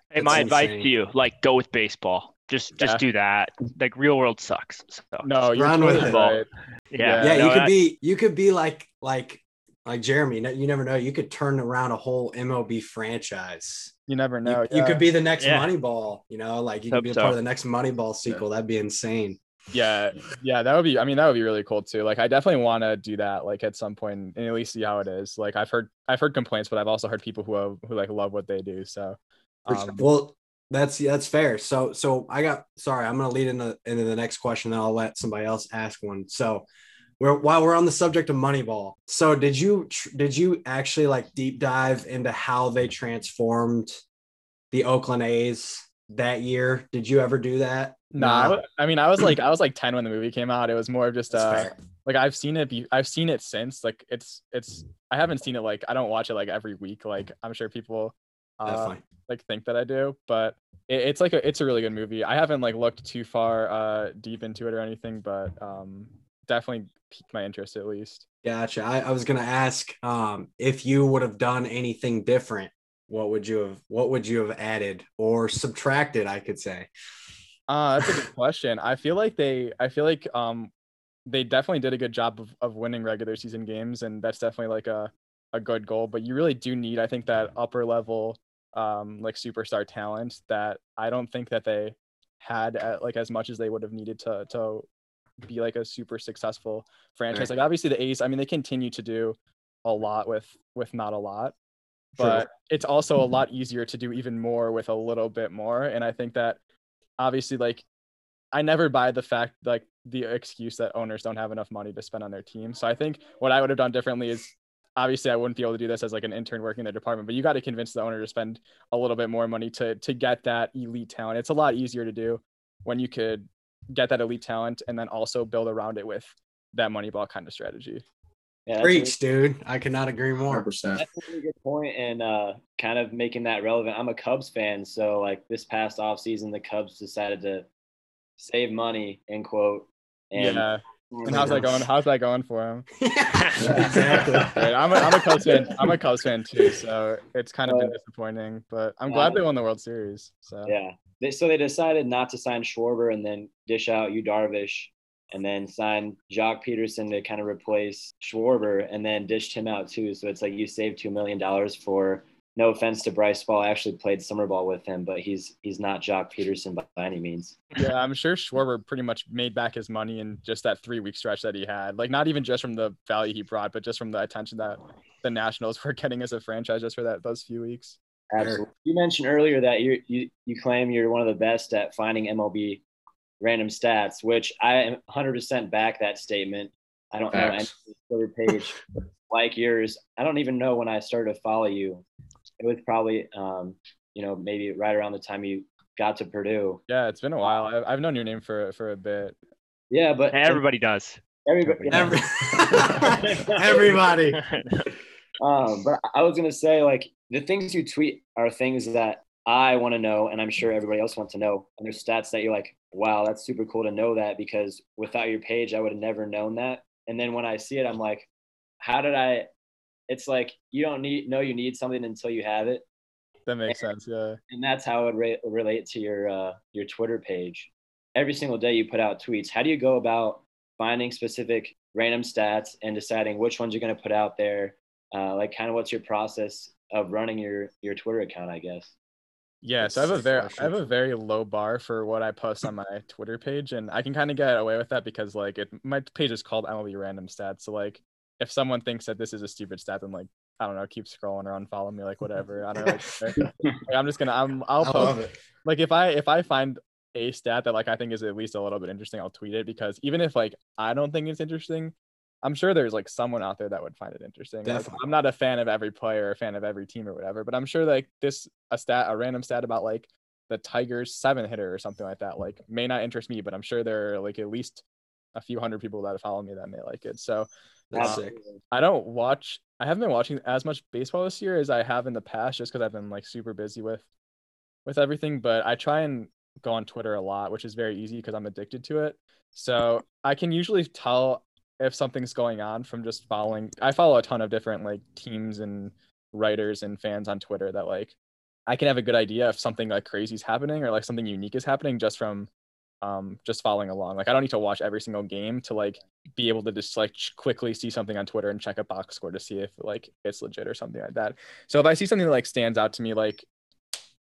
S5: Hey,
S4: That's
S5: my advice
S4: insane.
S5: to you, like, go with baseball. Just just
S6: Yeah.
S5: do that. Like, real world sucks. So,
S6: No, you're
S4: Run with
S6: totally
S4: it.
S6: right.
S5: yeah,
S4: yeah,
S5: no,
S4: you could
S5: that-
S4: be you could be like like like Jeremy. You never know. You could turn around a whole MLB franchise.
S6: You never know.
S4: you
S6: yeah.
S4: could be the next
S5: Yeah.
S4: Moneyball. You know, like you could
S5: Hope
S4: be a
S5: so.
S4: part of the next Moneyball sequel. That'd be insane.
S6: yeah yeah that would be i mean that would be really cool too like i definitely want to do that like at some point and at least see how it is like i've heard i've heard complaints but i've also heard people who have, who like love what they do so
S4: For sure.
S6: Um,
S4: well, that's that's fair. So so I got sorry. I'm gonna lead into into the next question. Then I'll let somebody else ask one. So. We're, while we're on the subject of Moneyball, so did you tr- did you actually like deep dive into how they transformed the Oakland A's that year? Did you ever do that?
S6: no I, I mean i was like i was like 10 when the movie came out it was more of just
S4: That's
S6: uh
S4: fair.
S6: like i've seen it be i've seen it since like it's it's i haven't seen it like i don't watch it like every week like i'm sure people uh, like think that I do, but it, it's like a it's a really good movie. I haven't like looked too far uh deep into it or anything, but um definitely piqued my interest at least.
S4: Gotcha. I, I was gonna ask um, if you would have done anything different. What would you have? What would you have added or subtracted? I could say.
S6: Uh that's a good question. I feel like they I feel like um they definitely did a good job of, of winning regular season games and that's definitely like a a good goal, but you really do need I think that upper level um like superstar talent that I don't think that they had at, like as much as they would have needed to to be like a super successful franchise. Like obviously the A's, I mean they continue to do a lot with with not a lot, but it's also a lot easier to do even more with a little bit more and I think that obviously like I never buy the fact like the excuse that owners don't have enough money to spend on their team. So I think what I would have done differently is obviously I wouldn't be able to do this as like an intern working in the department, but you got to convince the owner to spend a little bit more money to to get that elite talent. It's a lot easier to do when you could get that elite talent and then also build around it with that money ball kind of strategy.
S7: Yeah, that's a-
S4: Preach, dude. I cannot agree more.
S1: 100%.
S7: That's a really good point, and uh, kind of making that relevant. I'm a Cubs fan, so like this past offseason, the Cubs decided to save money, end quote. And
S6: yeah. And how's that going? How's that going for him?
S4: exactly.
S6: Right, I'm a, I'm a Cubs fan. I'm a Cubs fan too, so it's kind of been
S7: Uh,
S6: disappointing. But I'm glad they won the World Series. So
S7: Yeah. They, so they decided not to sign Schwarber and then dish out Yu Darvish and then signed Joc Pederson to kind of replace Schwarber, and then dished him out too. So it's like you saved two million dollars for. No offense to Bryce Ball, I actually played summer ball with him, but he's he's not Joc Pederson by, by any means.
S6: Yeah, I'm sure Schwarber pretty much made back his money in just that three week stretch that he had. Like not even just from the value he brought, but just from the attention that the Nationals were getting as a franchise just for that those few weeks.
S7: Absolutely. You mentioned earlier that you you you claim you're one of the best at finding MLB random stats, which I am 100% back that statement. I don't know any
S1: Facts.
S7: Twitter page like yours. I don't even know when I started to follow you. It was probably, um, you know, maybe right around the time you got to Purdue.
S6: Yeah, it's been a while. I've, I've known your name for for a bit.
S7: Yeah, but
S5: Everybody does.
S7: everybody, yeah.
S4: Every- everybody.
S7: Um, but I was gonna say, like, the things you tweet are things that I want to know, and I'm sure everybody else wants to know. And there's stats that you're like, wow, that's super cool to know that because without your page, I would have never known that. And then when I see it, I'm like, how did I? It's like you don't need know you need something until you have it,
S6: That makes sense. Yeah.
S7: and that's how it would re- relate to your uh, your Twitter page. Every single day you put out tweets. How do you go about finding specific random stats and deciding which ones you're going to put out there? Uh, like, kind of what's your process of running your your Twitter account? I guess.
S6: Yeah, so I have a very I have a very low bar for what I post on my Twitter page, and I can kind of get away with that because like it my page is called MLB Random Stats. So like if someone thinks that this is a stupid stat, then like I don't know, keep scrolling or unfollow me, like whatever. I don't know. Like, I'm just gonna I'm I'll post
S4: it.
S6: like if I if I find a stat that like I think is at least a little bit interesting, I'll tweet it because even if like I don't think it's interesting, I'm sure there's like someone out there that would find it interesting. Like. I'm not a fan of every player, a fan of every team or whatever, but I'm sure like this a stat, a random stat about like the Tigers seven hitter or something like that, like may not interest me, but I'm sure there are like at least a few hundred people that follow me that may like it. So
S4: That's
S6: Um. I don't watch. I haven't been watching as much baseball this year as I have in the past, just because I've been like super busy with with everything. But I try and go on Twitter a lot, which is very easy because I'm addicted to it. So I can usually tell if something's going on from just following. I follow a ton of different like teams and writers and fans on Twitter that like I can have a good idea if something like crazy is happening or like something unique is happening just from um just following along. Like I don't need to watch every single game to like be able to just like quickly see something on Twitter and check a box score to see if like it's legit or something like that. So if I see something that like stands out to me, like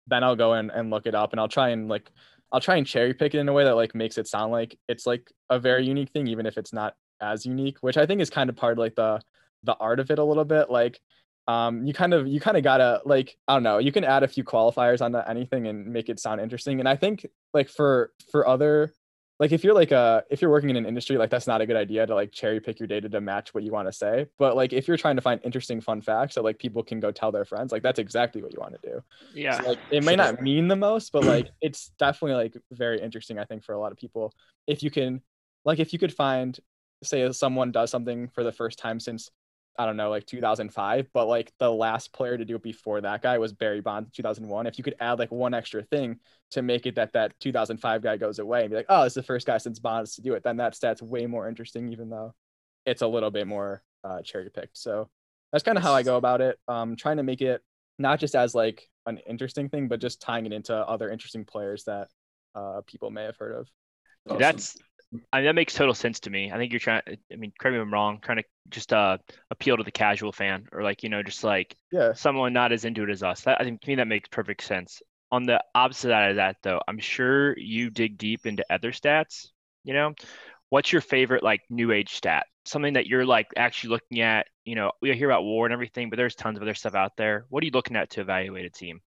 S6: then I'll go in and look it up and I'll try and like I'll try and cherry pick it in a way that like makes it sound like it's like a very unique thing, even if it's not as unique, which I think is kind of part of like the the art of it a little bit. Like um you kind of you kind of gotta like I don't know, you can add a few qualifiers onto anything and make it sound interesting. And I think like for for other like if you're like a if you're working in an industry like that's not a good idea to like cherry pick your data to match what you want to say but like if you're trying to find interesting fun facts that like people can go tell their friends like that's exactly what you want to do
S5: Yeah.
S6: so, like it may not mean the most but like it's definitely like very interesting i think for a lot of people if you can like if you could find say someone does something for the first time since I don't know, like 2005, but like the last player to do it before that guy was Barry Bonds in 2001. If you could add like one extra thing to make it that that 2005 guy goes away and be like, oh, it's the first guy since Bonds to do it, then that stat's way more interesting, even though it's a little bit more uh, cherry picked. So that's kind of how I go about it. Um, trying to make it not just as like an interesting thing, but just tying it into other interesting players that uh, people may have heard of.
S5: Dude, That's I mean, that makes total sense to me. I think you're trying. I mean, correct me if I'm wrong. Trying to just uh appeal to the casual fan, or like you know, just like
S6: Yeah.
S5: someone not as into it as us. That I think to me that makes perfect sense. On the opposite side of that, though, I'm sure you dig deep into other stats. You know, what's your favorite like new age stat? Something that you're like actually looking at. You know, we hear about war and everything, but there's tons of other stuff out there. What are you looking at to evaluate a team?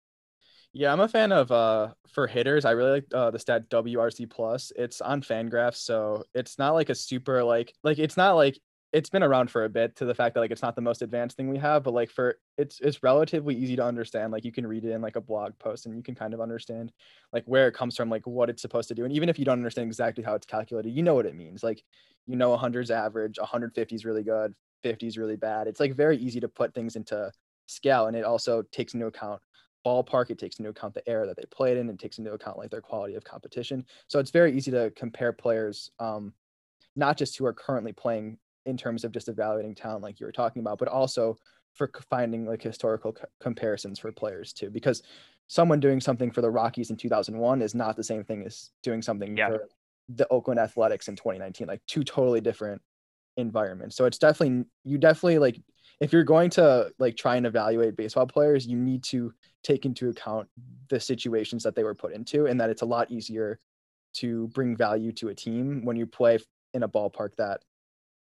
S6: Yeah, I'm a fan of uh for hitters. I really like uh, the stat WRC plus. It's on Fangraphs, so it's not like a super like like it's not like it's been around for a bit to the fact that like it's not the most advanced thing we have, but like for it's it's relatively easy to understand. Like you can read it in like a blog post and you can kind of understand like where it comes from, like what it's supposed to do. And even if you don't understand exactly how it's calculated, you know what it means. Like you know 100's average, 150 is really good, 50 is really bad. It's like very easy to put things into scale and it also takes into account ballpark. It takes into account the era that they played in. It takes into account like their quality of competition. So it's very easy to compare players, um, not just who are currently playing in terms of just evaluating talent, like you were talking about, but also for finding like historical comparisons for players too. Because someone doing something for the Rockies in 2001 is not the same thing as doing something
S5: Yeah.
S6: for the Oakland Athletics in 2019, like two totally different environments. So it's definitely you definitely like if you're going to like try and evaluate baseball players, you need to take into account the situations that they were put into and that it's a lot easier to bring value to a team when you play in a ballpark that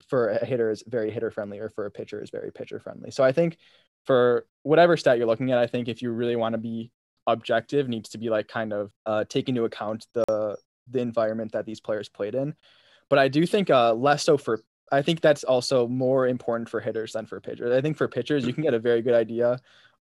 S6: for a hitter is very hitter friendly or for a pitcher is very pitcher friendly. So I think for whatever stat you're looking at, I think if you really want to be objective, needs to be like kind of uh, take into account the the environment that these players played in. But I do think uh, less so for I think that's also more important for hitters than for pitchers. I think for pitchers, you can get a very good idea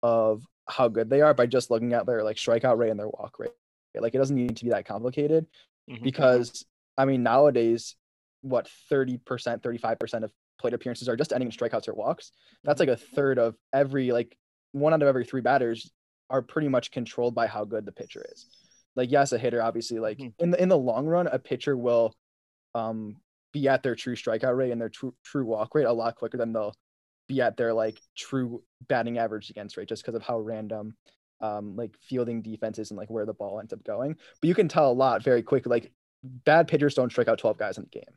S6: of how good they are by just looking at their like strikeout rate and their walk rate. Like it doesn't need to be that complicated
S5: Mhm.
S6: because I mean nowadays, what thirty percent, thirty five percent of plate appearances are just ending in strikeouts or walks. That's like a third of every like one out of every three batters are pretty much controlled by how good the pitcher is. Like yes, a hitter obviously like
S5: Mhm.
S6: in the in the long run, a pitcher will um be at their true strikeout rate and their true true walk rate a lot quicker than they'll be at their like true batting average against rate just because of how random um like fielding defenses and like where the ball ends up going. But you can tell a lot very quickly. Like bad pitchers don't strike out 12 guys in the game.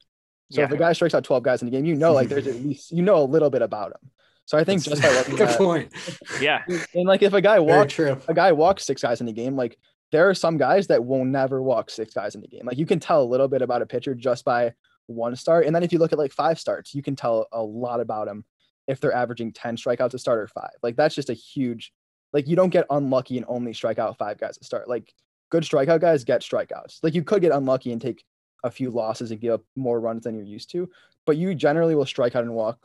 S6: So if a guy strikes out 12 guys in the game, you know like there's at least you know a little bit about him. So I think just by looking
S4: good
S6: at
S4: point.
S5: Yeah.
S6: and like if a guy walks a guy walks six guys in the game, like there are some guys that will never walk six guys in the game. Like you can tell a little bit about a pitcher just by one start. And then if you look at like five starts, you can tell a lot about them if they're averaging 10 strikeouts a start or five. Like that's just a huge like you don't get unlucky and only strike out five guys a start. Like good strikeout guys get strikeouts. Like you could get unlucky and take a few losses and give up more runs than you're used to, but you generally will strike out and walk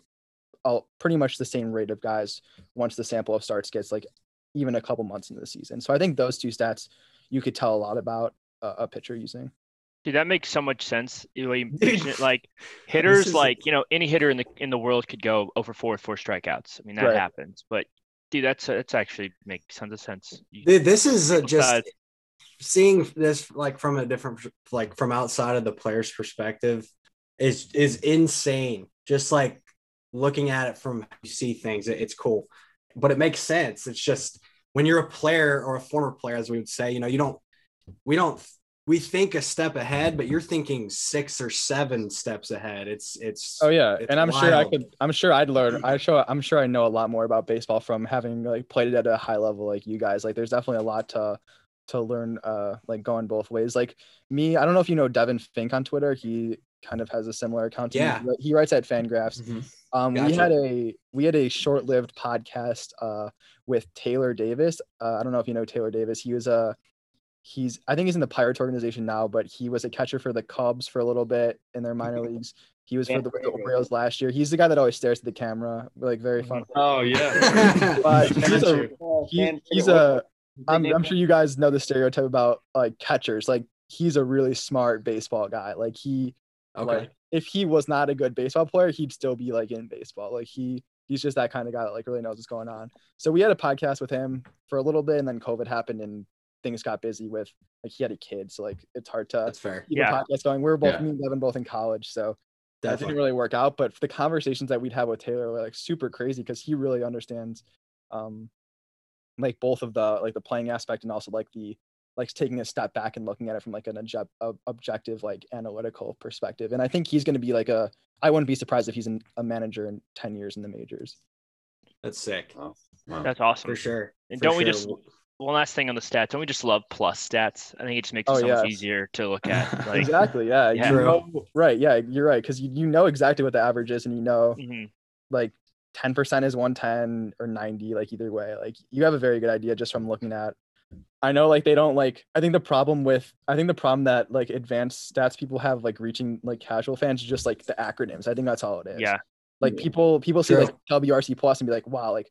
S6: all, pretty much the same rate of guys once the sample of starts gets like even a couple months into the season. So I think those two stats you could tell a lot about a pitcher using.
S5: Dude, that makes so much sense.
S4: Dude,
S5: like hitters,
S4: is-
S5: like you know, any hitter in the in the world could go over four with four strikeouts. I mean, that
S6: Right.
S5: happens. But dude, that's that's actually makes tons of sense. You-
S4: Dude, this is uh, just seeing this like from a different like from outside of the player's perspective is is insane. Just like looking at it from how you see things, it- it's cool, but it makes sense. It's just when you're a player or a former player, as we would say, you know, you don't, we don't, we think a step ahead, but you're thinking six or seven steps ahead. It's it's
S6: Oh yeah,
S4: It's
S6: and I'm sure I could. I'm sure I'd learn. I show. I'm sure I know a lot more about baseball from having like played it at a high level like you guys. Like there's definitely a lot to to learn. Uh, like going both ways. Like me, I don't know if you know Devan Fink on Twitter. He kind of has a similar account. To me.
S4: Yeah.
S6: He writes at Fangraphs.
S4: Mhm.
S6: Um, we had a we had a short-lived podcast uh, with Taylor Davis. Uh, I don't know if you know Taylor Davis. He was a he's I think he's in the Pirates organization now, but he was a catcher for the Cubs for a little bit in their minor leagues. He was for the, the Orioles last year. He's the guy that always stares at the camera, like very fun.
S9: Oh yeah.
S6: But he's a he, he's a I'm, I'm sure you guys know the stereotype about like catchers. Like he's a really smart baseball guy. Like he
S4: okay.
S6: like if he was not a good baseball player, he'd still be like in baseball. Like he he's just that kind of guy that like really knows what's going on. So we had a podcast with him for a little bit, and then COVID happened, and things got busy with like he had a kid, so like it's hard to
S4: That's fair.
S6: keep
S5: Yeah.
S6: a podcast going. We were both
S4: Yeah.
S6: me and Devan both in college, so that didn't really work out. But the conversations that we'd have with Taylor were like super crazy because he really understands um like both of the like the playing aspect and also like the like taking a step back and looking at it from like an object, objective like analytical perspective and i think he's going to be like a i wouldn't be surprised if he's an, a manager in 10 years in the majors
S4: That's sick.
S9: Wow. Wow.
S5: That's awesome.
S4: For sure.
S5: And
S4: For
S5: don't we just one last thing on the stats? Don't we just love plus stats? I think it just makes it
S6: Oh,
S5: so much easier to look at. Like,
S6: exactly yeah,
S5: Yeah.
S6: You
S4: True.
S6: know, right yeah you're right because you, you know exactly what the average is and you know
S5: mhm.
S6: like 10% is 110 or 90 like either way like you have a very good idea just from looking at i know like they don't like i think the problem with i think the problem that like advanced stats people have like reaching like casual fans is just like the acronyms i think that's all it is
S5: yeah,
S6: like people people see
S4: True.
S6: like wrc plus and be like wow like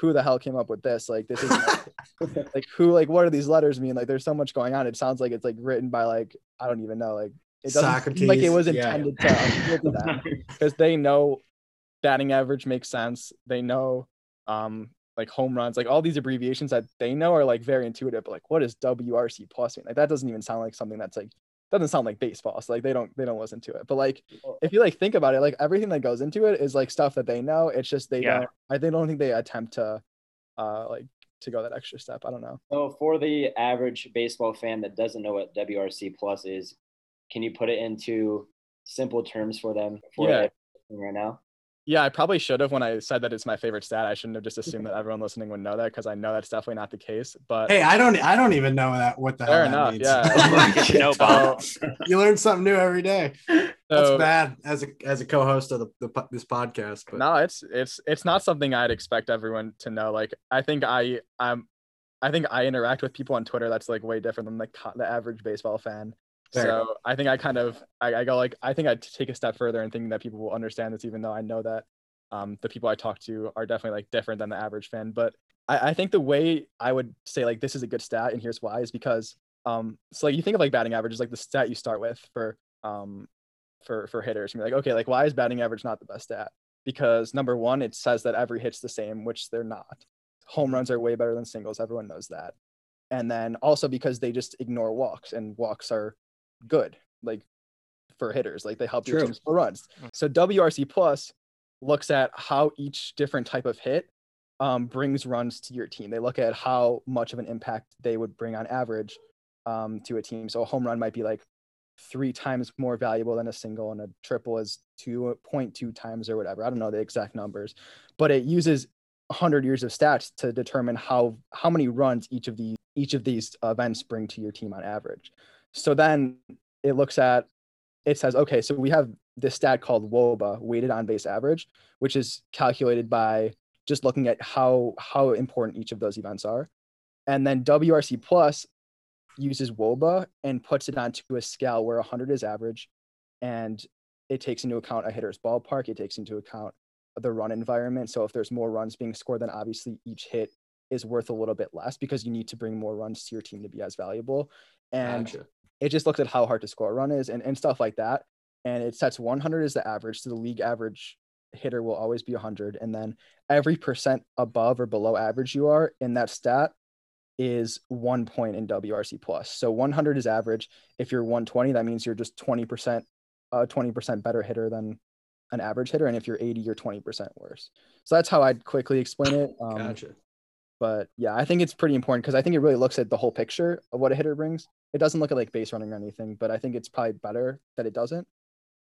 S6: who the hell came up with this like this is like who like what do these letters mean like there's so much going on it sounds like it's like written by like i don't even know like it doesn't seem like it was intended to to them because they know batting average makes sense. They know um like home runs, like all these abbreviations that they know are like very intuitive. But like, what does WRC plus mean? Like that doesn't even sound like something that's like doesn't sound like baseball. So like they don't they don't listen to it. But like if you like think about it, like everything that goes into it is like stuff that they know. It's just they
S5: Yeah.
S6: don't. I they don't think they attempt to uh like to go that extra step. I don't know.
S7: So for the average baseball fan that doesn't know what WRC plus is, Can you put it into simple terms for them for
S6: Yeah.
S7: right now?
S6: Yeah, I probably should have when I said that it's my favorite stat. I shouldn't have just assumed that everyone listening would know that because I know that's definitely not the case. But
S4: Hey, I don't I don't even know that what the
S6: Fair
S4: hell that
S6: enough,
S4: means.
S6: yeah.
S5: No, Bob.
S4: you learn something new every day. That's bad as a as a co-host of the, the this podcast. But
S6: no, it's it's it's not something I'd expect everyone to know. Like I think I I'm I think I interact with people on Twitter that's like way different than the the average baseball fan.
S4: Fair.
S6: So I think I kind of I, I go like I think I'd take a step further and think that people will understand this, even though I know that um, the people I talk to are definitely like different than the average fan. But I, I think the way I would say like this is a good stat, and here's why, is because um so like you think of like batting average is like the stat you start with for um for for hitters. And you're like, okay, like why is batting average not the best stat? Because number one, it says that every hit's the same, which they're not. Home runs are way better than singles. Everyone knows that. And then also because they just ignore walks, and walks are good, like for hitters, like they help your
S4: True.
S6: team score runs. So WRC plus looks at how each different type of hit um, brings runs to your team. They look at how much of an impact they would bring on average um, to a team. So a home run might be like three times more valuable than a single, and a triple is 2.2 times or whatever. I don't know the exact numbers, but it uses 100 years of stats to determine how how many runs each of these each of these events bring to your team on average. So then it looks at it says okay, so we have this stat called WOBA, weighted on base average, which is calculated by just looking at how how important each of those events are. And then WRC plus uses WOBA and puts it onto a scale where 100 is average and it takes into account a hitter's ballpark, it takes into account the run environment. So if there's more runs being scored, then obviously each hit is worth a little bit less because you need to bring more runs to your team to be as valuable. And
S4: Gotcha.
S6: It just looks at how hard to score a run is and, and stuff like that. And it sets 100 as the average. So the league average hitter will always be 100. And then every percent above or below average you are in that stat is one point in WRC plus. So 100 is average. If you're 120, that means you're just 20%, uh, 20% better hitter than an average hitter. And if you're 80, you're 20% worse. So that's how I'd quickly explain it. Um,
S4: gotcha.
S6: But yeah, I think it's pretty important because I think it really looks at the whole picture of what a hitter brings. It doesn't look at like base running or anything, but I think it's probably better that it doesn't.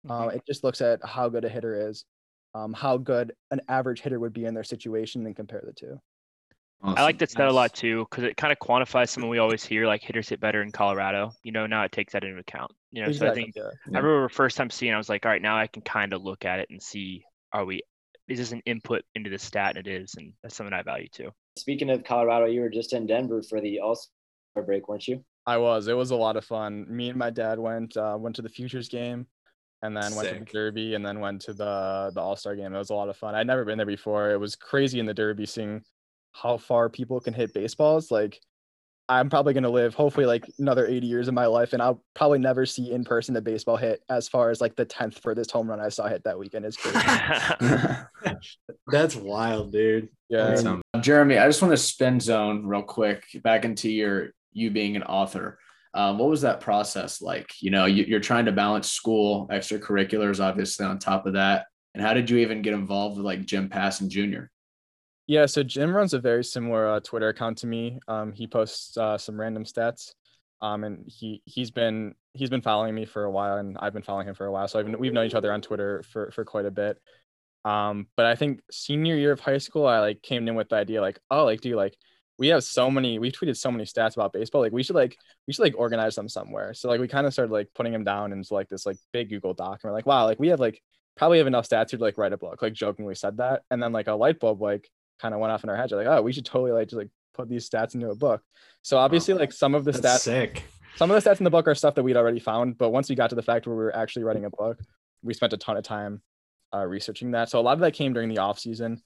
S6: Uh, it just looks at how good a hitter is, um, how good an average hitter would be in their situation, and compare the two.
S5: I like that stat a lot too because it kind of quantifies something we always hear, like hitters hit better in Colorado. You know, now it takes that into account. You know, so I think
S6: yeah.
S5: I remember the first time seeing, I was like, all right, now I can kind of look at it and see, are we, is this an input into the stat? And it is, and that's something I value too.
S7: Speaking of Colorado, you were just in Denver for the All Star break, weren't you?
S6: I was. It was a lot of fun. Me and my dad went uh, went to the Futures game, and then went to the Derby, and then went to the the All Star game. It was a lot of fun. I'd never been there before. It was crazy in the Derby seeing how far people can hit baseballs. Like, I'm probably gonna live hopefully like another 80 years of my life, and I'll probably never see in person a baseball hit as far as like the 10th furthest home run I saw hit that weekend is crazy.
S4: That's wild, dude.
S6: Yeah.
S1: Um, Jeremy, I just want to spin zone real quick back into your you being an author. Um, what was that process like? You know, you, you're trying to balance school, extracurriculars, obviously on top of that. And how did you even get involved with like Jim Passon Junior?
S6: Yeah, so Jim runs a very similar uh, Twitter account to me. Um, he posts uh, some random stats, um, and he he's been he's been following me for a while, and I've been following him for a while. So I've, we've known each other on Twitter for for quite a bit. Um, but I think senior year of high school, I like came in with the idea like, oh, like, dude, like we have so many, we tweeted so many stats about baseball. Like we should like we should like organize them somewhere. So like we kind of started like putting them down into like this like big Google Doc, and we're like, wow, like we have like probably have enough stats here to like write a book. Like jokingly said that, and then like a light bulb like kind of went off in our heads. Like, oh, we should totally like just like put these stats into a book. So obviously, like some of the
S4: That's
S6: stats,
S4: sick.
S6: some of the stats in the book are stuff that we'd already found. But once we got to the fact where we were actually writing a book, we spent a ton of time uh, researching that. So a lot of that came during the off season.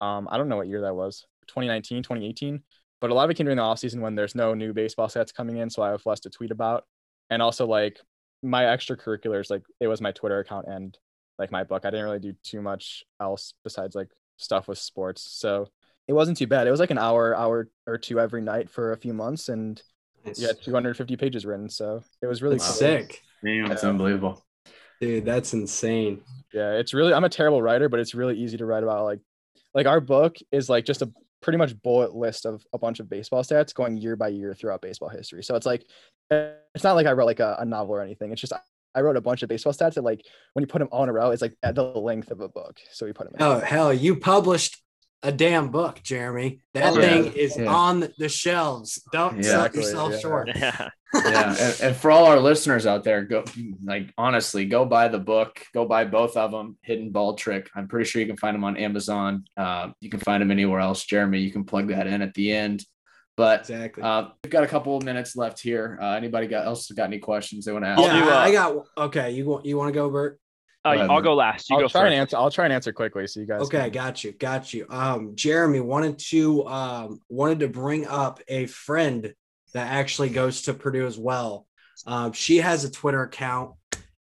S6: Um, I don't know what year that was, 2019, 2018. But a lot of it came during the off season when there's no new baseball sets coming in, so I have less to tweet about. And also like my extracurriculars, like it was my Twitter account and like my book. I didn't really do too much else besides like stuff with sports. So it wasn't too bad. It was like an hour, hour or two every night for a few months, and
S4: Nice.
S6: yeah, 250 pages written. So it was really cool.
S4: sick,
S1: Damn, that's unbelievable.
S4: Dude. That's insane.
S6: Yeah, it's really. I'm a terrible writer, but it's really easy to write about. Like, like our book is like just a pretty much bullet list of a bunch of baseball stats going year by year throughout baseball history. So it's like, it's not like I wrote like a, a novel or anything. It's just I wrote a bunch of baseball stats and like when you put them all in a row, it's like at the length of a book. So we put them.
S4: Oh hell, you published a damn book, Jeremy. That
S5: Yeah.
S4: thing is
S1: Yeah.
S4: on the shelves. Don't sell yourself
S6: yeah.
S4: short.
S5: Yeah.
S1: yeah, and, and for all our listeners out there, go like honestly, go buy the book. Go buy both of them. Hidden Ball Trick. I'm pretty sure you can find them on Amazon. Uh, you can find them anywhere else. Jeremy, you can plug that in at the end. But
S4: Exactly.
S1: uh, we've got a couple of minutes left here. Uh, anybody got else got any questions they want to ask?
S4: yeah,
S5: do, uh,
S4: I got okay. You want you want to go, Bert?
S5: Uh, I'll go last. You
S6: I'll
S5: go
S6: try
S5: first.
S6: and answer. I'll try and answer quickly so you guys.
S4: Okay,
S6: can-
S4: got you, got you. Um, Jeremy wanted to um wanted to bring up a friend that actually goes to Purdue as well. Um, she has a Twitter account.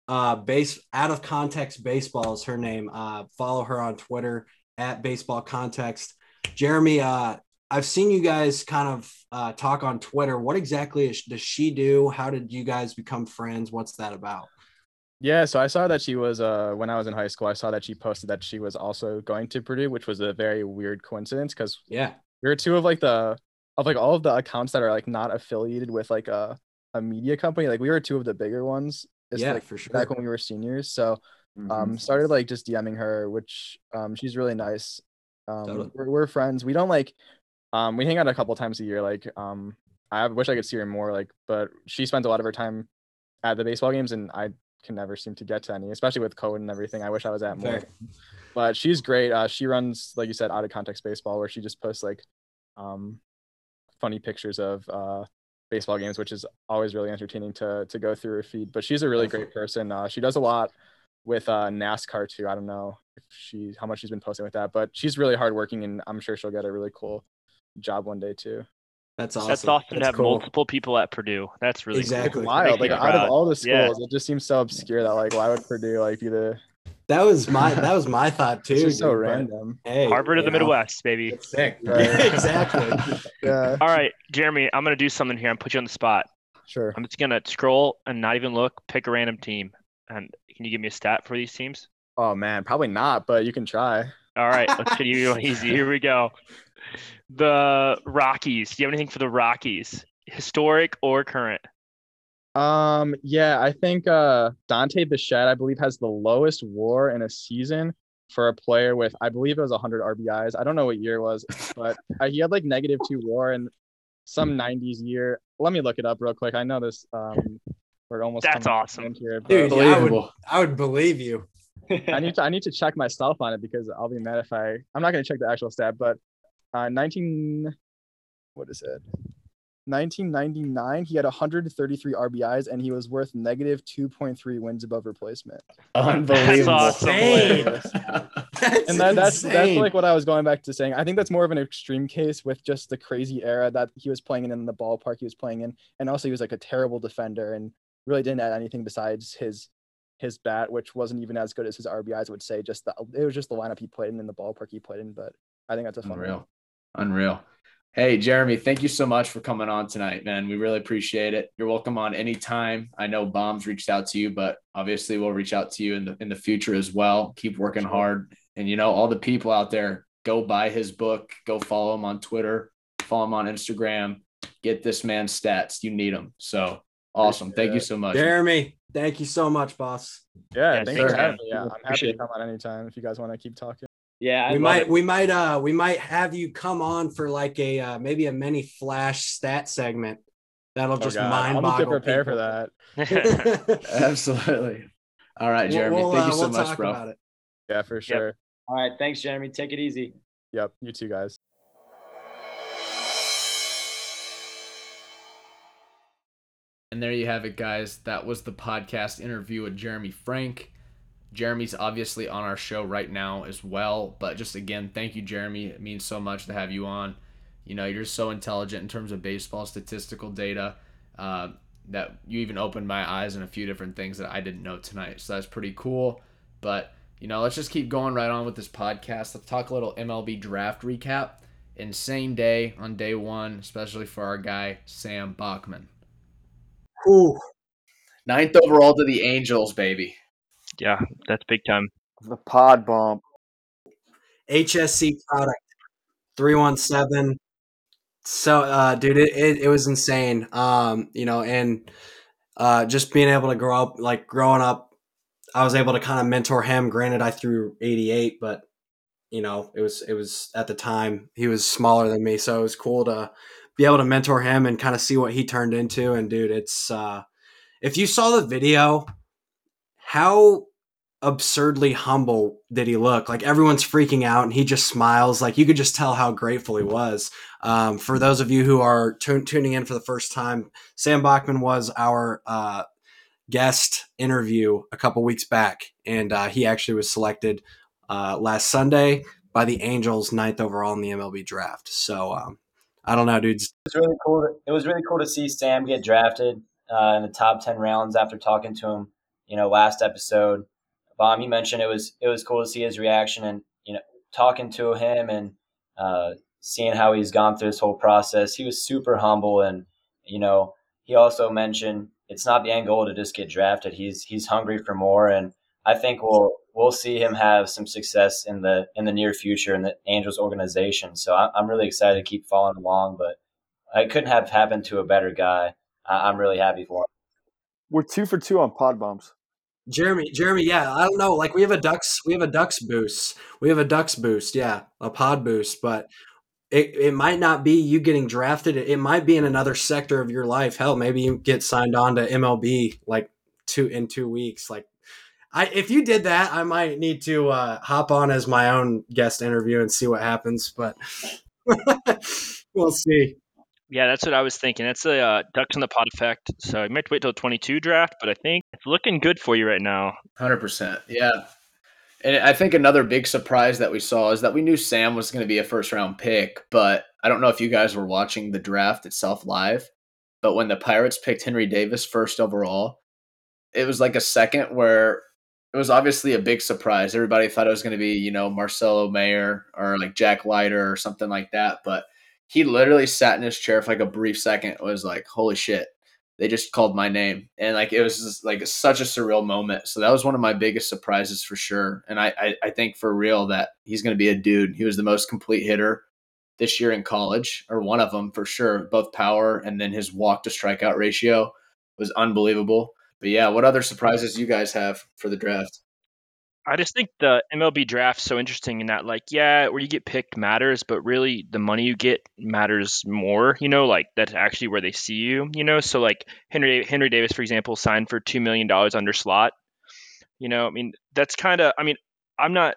S4: Uh, base out of context baseball is her name. Uh, follow her on Twitter at baseball context. Jeremy, uh, I've seen you guys kind of uh, talk on Twitter. What exactly is, does she do? How did you guys become friends? What's that about?
S6: Yeah, so I saw that she was uh when I was in high school, I saw that she posted that she was also going to Purdue, which was a very weird coincidence because
S4: Yeah,
S6: we were two of like the of like all of the accounts that are like not affiliated with like a a media company. Like we were two of the bigger ones. It's
S4: yeah,
S6: like
S4: for sure.
S6: back when we were seniors. So
S1: Mhm.
S6: um started like just DMing her, which um she's really nice. Um
S4: Totally.
S6: we're, we're friends. We don't like um we hang out a couple times a year. Like um I wish I could see her more, like, but she spends a lot of her time at the baseball games and I can never seem to get to any, especially with code and everything. I wish I was at more.
S4: Fair.
S6: But she's great. Uh she runs, like you said, out of context baseball where she just posts like um funny pictures of uh baseball games, which is always really entertaining to to go through her feed. But she's a really great person. Uh, she does a lot with uh, NASCAR too. I don't know if she how much she's been posting with that, but she's really hardworking, and I'm sure she'll get a really cool job one day too.
S4: That's awesome.
S5: That's awesome to have
S4: cool.
S5: multiple people at Purdue. That's really
S4: Exactly.
S5: Cool.
S6: wild. Like out
S5: proud.
S6: of all the schools,
S5: Yeah.
S6: it just seems so obscure that like why would Purdue like be the
S4: That was my that was my thought too.
S6: it's just so
S4: dude,
S6: random.
S4: Hey,
S5: Harvard of the
S4: you know,
S5: Midwest, baby.
S4: it's sick.
S6: Right.
S4: exactly.
S6: Yeah,
S5: All right, Jeremy, I'm gonna do something here. I'm put you on the spot.
S6: sure.
S5: I'm just gonna scroll and not even look. Pick a random team. And can you give me a stat for these teams?
S6: Oh man, probably not, but you can try.
S5: All right, let's get you easy. Here we go. The Rockies. Do you have anything for the Rockies? Historic or current?
S6: Um, yeah, I think uh Dante Bichette, I believe, has the lowest WAR in a season for a player with, I believe it was 100 RBIs. I don't know what year it was, but uh, he had like negative two WAR in some 90s year. Let me look it up real quick. I know this. Um, we're almost
S5: That's
S6: coming to the
S5: awesome.
S6: here, but
S4: Dude, yeah, I would I would believe you.
S6: I need to I need to check myself on it because I'll be mad if I I'm not gonna check the actual stat, but uh 19 what is it? 1999, he had 133 RBIs and he was worth negative 2.3 wins above replacement.
S1: Unbelievable.
S5: awesome.
S4: Insane.
S1: That's
S4: That's
S6: and that, that's that's like what I was going back to saying. I think that's more of an extreme case with just the crazy era that he was playing in in the ballpark he was playing in, and also he was like a terrible defender and really didn't add anything besides his his bat, which wasn't even as good as his RBIs would say. Just the it was just the lineup he played in and the ballpark he played in. But I think that's a fun one.
S1: Unreal. Unreal. Hey, Jeremy, thank you so much for coming on tonight, man. We really appreciate it. You're welcome on anytime. I know Bombs reached out to you, but obviously we'll reach out to you in the in the future as well. Keep working hard. And you know, all the people out there, go buy his book, go follow him on Twitter, follow him on Instagram. Get this man's stats. You need them. So awesome. Thank you so much.
S4: Jeremy, thank you so much, boss.
S6: Yeah,
S5: Yeah,
S6: thanks
S5: thanks,
S6: for having me. Yeah, I'm happy
S5: Appreciate
S6: to come on anytime if you guys want to keep talking.
S7: Yeah, I
S4: we might
S7: it.
S4: we might uh we might have you come on for like a uh, maybe a mini flash stat segment that'll
S6: Oh,
S4: just
S6: God,
S4: mind
S6: I'll to
S4: boggle
S6: prepare for that.
S4: that.
S1: Absolutely. All right, Jeremy.
S4: We'll,
S1: thank
S4: uh,
S1: you so
S4: we'll
S1: much,
S4: talk
S1: bro.
S4: about it.
S6: Yeah, for sure.
S7: All right, thanks, Jeremy. Take it easy.
S6: Yep, you too, guys.
S1: And there you have it, guys. That was the podcast interview with Jeremy Frank. Jeremy's obviously on our show right now as well. But just again, thank you, Jeremy. It means so much to have you on. You know, you're so intelligent in terms of baseball statistical data uh, that you even opened my eyes on a few different things that I didn't know tonight. So that's pretty cool. But, you know, let's just keep going right on with this podcast. Let's talk a little MLB draft recap. Insane day on day one, especially for our guy, Sam Bachman.
S4: Ooh,
S1: Ninth overall to the Angels, baby.
S5: Yeah, that's big time.
S8: The pod bomb.
S4: HSE product 317. So uh dude, it, it, it was insane. Um, you know, and uh, just being able to grow up, like growing up, I was able to kind of mentor him. Granted, I threw 88, but you know, it was it was at the time he was smaller than me, so it was cool to be able to mentor him and kind of see what he turned into. And dude, it's uh, if you saw the video, how absurdly humble did he look? Like everyone's freaking out, and he just smiles. Like you could just tell how grateful he was. Um, for those of you who are tu- tuning in for the first time, Sam Bachman was our uh, guest interview a couple weeks back, and uh, he actually was selected uh, last Sunday by the Angels, ninth overall in the MLB draft. So um, I don't know, dudes.
S7: It was really cool. To, it was really cool to see Sam get drafted uh, in the top ten rounds after talking to him. You know, last episode, Bomb, you mentioned it was it was cool to see his reaction and you know talking to him and uh, seeing how he's gone through this whole process. He was super humble and you know he also mentioned it's not the end goal to just get drafted. He's he's hungry for more and I think we'll we'll see him have some success in the in the near future in the Angels organization. So I'm really excited to keep following along. But it couldn't have happened to a better guy. I'm really happy for him.
S8: We're two for two on pod bumps.
S4: Jeremy, Jeremy, yeah, I don't know. Like we have a ducks, we have a ducks boost. We have a ducks boost, yeah, a pod boost, but it, it might not be you getting drafted. It might be in another sector of your life. Hell, maybe you get signed on to MLB like two in two weeks. Like I, if you did that, I might need to uh, hop on as my own guest interview and see what happens. But we'll see.
S5: Yeah, that's what I was thinking. That's the uh, ducks in the pot effect. So you might wait till 22 draft, but I think it's looking good for you right now.
S1: 100%. Yeah. And I think another big surprise that we saw is that we knew Sam was going to be a first round pick, but I don't know if you guys were watching the draft itself live, but when the Pirates picked Henry Davis first overall, it was like a second where it was obviously a big surprise. Everybody thought it was going to be, you know, Marcelo Mayer or like Jack Leiter or something like that. But he literally sat in his chair for like a brief second. Was like, holy shit, they just called my name. And like, it was just like such a surreal moment. So that was one of my biggest surprises for sure. And I, I, I think for real that he's going to be a dude. He was the most complete hitter this year in college, or one of them for sure, both power and then his walk to strikeout ratio was unbelievable. But yeah, what other surprises you guys have for the draft?
S5: I just think the MLB draft's so interesting in that, like, yeah, where you get picked matters, but really the money you get matters more. You know, like that's actually where they see you. You know, so like Henry Henry Davis, for example, signed for two million dollars under slot. You know, I mean, that's kind of. I mean, I'm not.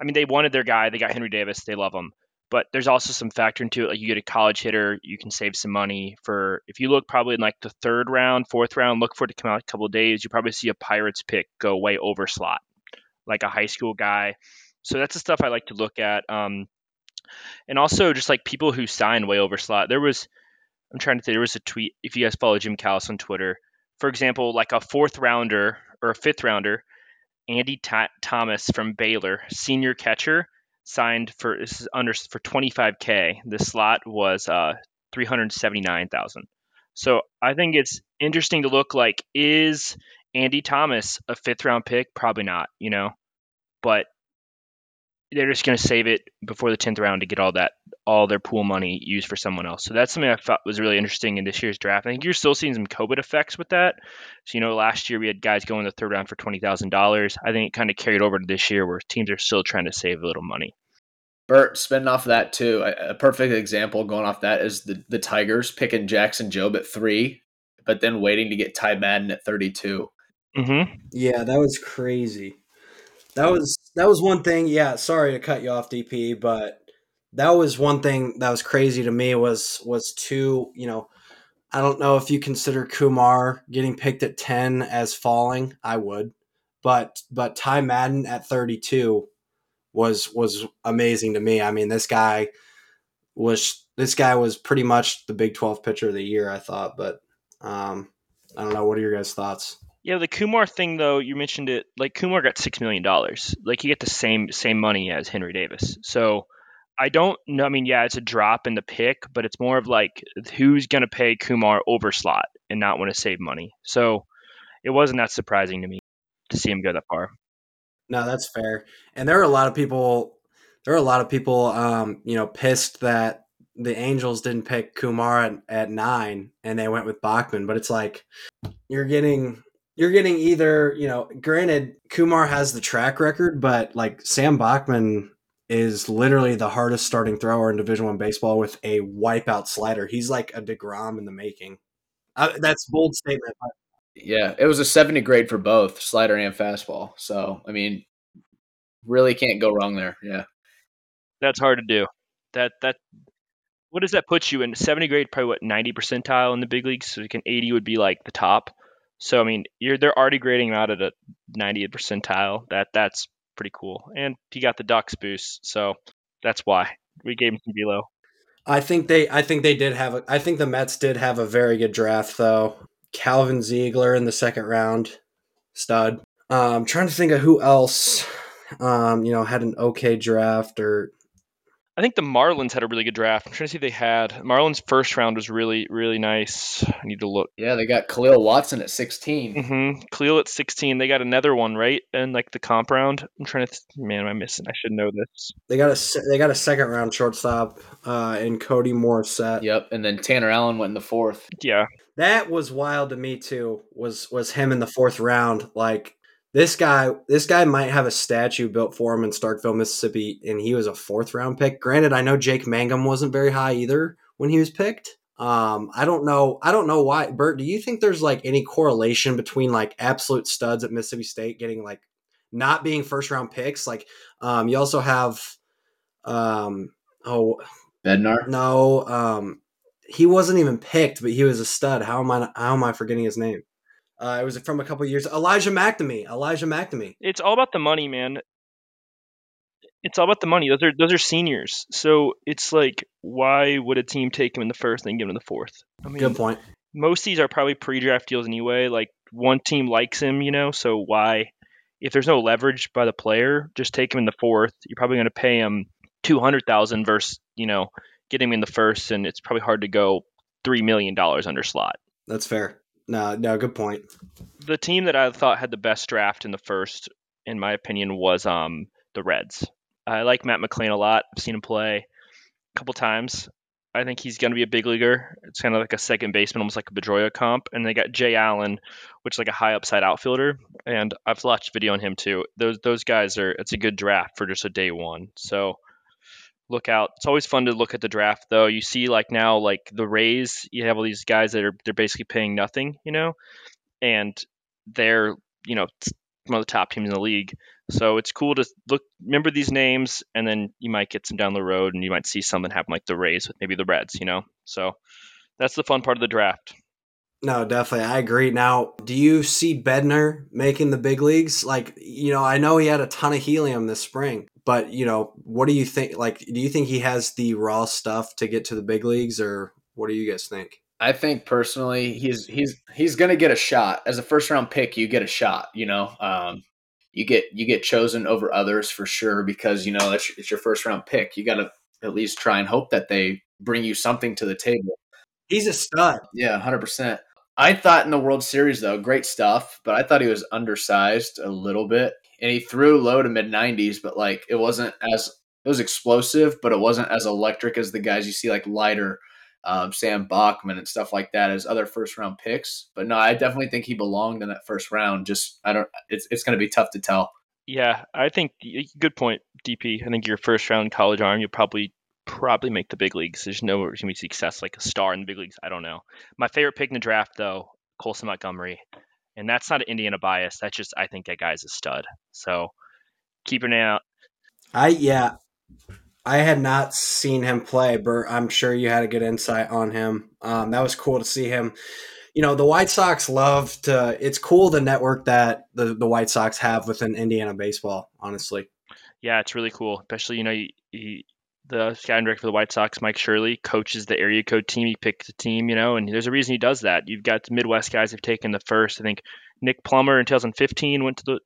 S5: I mean, they wanted their guy. They got Henry Davis. They love him but there's also some factor into it. Like you get a college hitter, you can save some money for if you look probably in like the third round, fourth round, look for it to come out a couple of days. You probably see a Pirates pick go way over slot, like a high school guy. So that's the stuff I like to look at. Um, and also just like people who sign way over slot. There was, I'm trying to think, there was a tweet. If you guys follow Jim Callis on Twitter, for example, like a fourth rounder or a fifth rounder, Andy Thomas from Baylor, senior catcher signed for this is under for 25k. The slot was uh 379,000. So I think it's interesting to look like is Andy Thomas a fifth round pick? Probably not, you know, but they're just going to save it before the 10th round to get all that all their pool money used for someone else. So that's something I thought was really interesting in this year's draft. I think you're still seeing some COVID effects with that. So you know, last year we had guys going the third round for twenty thousand dollars. I think it kind of carried over to this year where teams are still trying to save a little money.
S1: Bert, spinning off of that too, a perfect example going off that is the, the Tigers picking Jackson Jobe at three, but then waiting to get Ty Madden at 32.
S5: Mm-hmm.
S4: Yeah, that was crazy. That was that was one thing. Yeah, sorry to cut you off, DP, but that was one thing that was crazy to me was was two. You know, I don't know if you consider Kumar getting picked at ten as falling. I would, but but Ty Madden at thirty two was was amazing to me. I mean, this guy was this guy was pretty much the Big 12 pitcher of the year, I thought, but um, I don't know. What are your guys' thoughts?
S5: Yeah, the Kumar thing though, you mentioned it. Like Kumar got six million dollars. Like you get the same same money as Henry Davis. So I don't know. I mean, yeah, it's a drop in the pick, but it's more of like who's to pay Kumar over slot and not want to save money. So it wasn't that surprising to me to see him go that far.
S4: No, that's fair. And there are a lot of people. There are a lot of people, um, you know, pissed that the Angels didn't pick Kumar at, at nine and they went with Bachman, but it's like you're getting you're getting either you know granted Kumar has the track record, but like Sam Bachman is literally the hardest starting thrower in Division One baseball with a wipeout slider. He's like a Degrom in the making. Uh, that's bold statement. But
S1: Yeah, it was a 70 grade for both slider and fastball. So, I mean, really can't go wrong there. Yeah.
S5: That's hard to do. That that what does that put you in? Seventy grade, probably what ninety percentile in the big leagues. So like an eighty would be like the top. So I mean, you're they're already grading him out at a 90th percentile. That that's pretty cool. And he got the Ducks boost, so that's why we gave him some below.
S4: I think they I think they did have a I think the Mets did have a very good draft though. Calvin Ziegler in the second round, stud. Um, I'm trying to think of who else, um, you know, had an okay draft or
S5: I think the Marlins had a really good draft. I'm trying to see if they had Marlins first round was really really nice. I need to look.
S1: Yeah, they got Kahlil Watson at 16.
S5: hmm Kahlil at 16. They got another one right in like the comp round. I'm trying to. Th- man, am I missing? I should know this.
S4: they got a they got a second round shortstop uh, in Cody Morissette.
S1: Yep. And then Tanner Allen went in the fourth.
S5: Yeah,
S4: That was wild to me too. Was was him in the fourth round? Like this guy, this guy might have a statue built for him in Starkville, Mississippi, and he was a fourth round pick. Granted, I know Jake Mangum wasn't very high either when he was picked. Um, I don't know. I don't know why. Bert, do you think there's like any correlation between like absolute studs at Mississippi State getting like not being first round picks? Like, um, you also have, um, oh
S1: Bednar.
S4: no, um, he wasn't even picked, but he was a stud. How am I? How am I forgetting his name? Uh, it was from a couple years. Elijah MacNamee. Elijah MacNamee.
S5: it's all about the money, man. It's all about the money. Those are those are seniors. So it's like, why would a team take him in the first and give him in the fourth? I mean,
S4: Good point.
S5: most of these are probably pre-draft deals anyway. Like one team likes him, you know, so why? If there's no leverage by the player, just take him in the fourth. You're probably going to pay him two hundred thousand versus you know getting him in the first, and it's probably hard to go three million dollars under slot.
S4: That's fair. No, no, good point.
S5: The team that I thought had the best draft in the first, in my opinion, was um the Reds. I like Matt McLain a lot. I've seen him play a couple times. I think he's going to be a big leaguer. It's kind of like a second baseman, almost like a Pedroia comp. And they got Jay Allen, which is like a high upside outfielder. And I've watched video on him too. Those those guys are it's a good draft for just a day one. So look out. It's always fun to look at the draft though. You see like now like the Rays, you have all these guys that are they're basically paying nothing, you know, and they're you know one of the top teams in the league. So it's cool to look remember these names, and then you might get some down the road, and you might see something happen like the Rays with maybe the Reds, you know. So that's the fun part of the draft.
S4: No, definitely. I agree. Now, do you see Bednar making the big leagues? Like, you know, I know he had a ton of helium this spring, but, you know, what do you think? Like, do you think he has the raw stuff to get to the big leagues, or what do you guys think?
S1: I think personally, he's he's he's gonna get a shot as a first round pick. You get a shot, you know. Um, you get you get chosen over others for sure because you know that's it's your first round pick. You got to at least try and hope that they bring you something to the table.
S4: He's a stud.
S1: Yeah, hundred percent. I thought in the World Series though, great stuff, but I thought he was undersized a little bit, and he threw low to mid nineties, but like it wasn't as it was explosive, but it wasn't as electric as the guys you see like Leiter um, Sam Bachman, and stuff like that as other first round picks. But no, I definitely think he belonged in that first round. Just I don't. It's it's going to be tough to tell.
S5: Yeah, I think good point, DP. I think your first round college arm, you'll probably probably make the big leagues. There's no going to be success like a star in the big leagues. I don't know. My favorite pick in the draft though, Colson Montgomery, and that's not an Indiana bias. That's just I think that guy's a stud. So keep an eye out.
S4: I yeah, I had not seen him play, but I'm sure you had a good insight on him. Um, that was cool to see him. You know, the White Sox love to. It's cool the network that the the White Sox have within Indiana baseball. Honestly,
S5: Yeah, it's really cool. Especially you know you, you, the scouting director for the White Sox, Mike Shirley, coaches the area code team. He picks the team, you know, and there's a reason he does that. You've got the Midwest guys who've taken the first. I think Nick Plummer in 2015 went to the,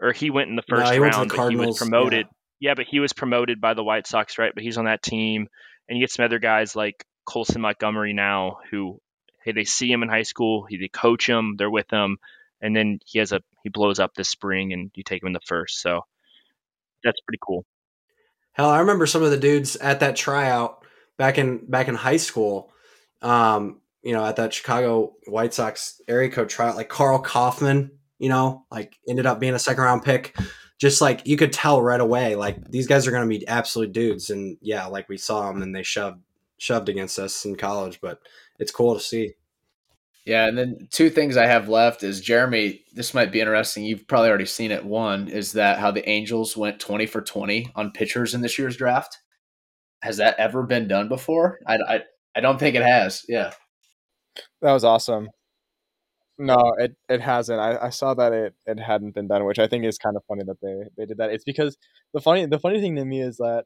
S5: or he went in the
S4: No,
S5: first
S4: to
S5: round,
S4: the
S5: but he was promoted. Yeah. but he was promoted by the White Sox, right? But he's on that team, and you get some other guys like Colson Montgomery now, who hey, they see him in high school, they coach him, they're with him, and then he has a he blows up this spring, and you take him in the first. So that's pretty cool.
S4: Hell, I remember some of the dudes at that tryout back in back in high school, um, you know, at that Chicago White Sox area code tryout, like Karl Kauffmann, you know, like ended up being a second round pick. Just like you could tell right away, like these guys are going to be absolute dudes. And yeah, like we saw them and they shoved shoved against us in college, but it's cool to see.
S1: Yeah, and then two things I have left is Jeremy. This might be interesting. You've probably already seen it. One is that how the Angels went twenty for twenty on pitchers in this year's draft. Has that ever been done before? I, I, I don't think it has. Yeah.
S6: That was awesome. No, it, it hasn't. I, I saw that it, it hadn't been done, which I think is kind of funny that they, they did that. It's because the funny the funny thing to me is that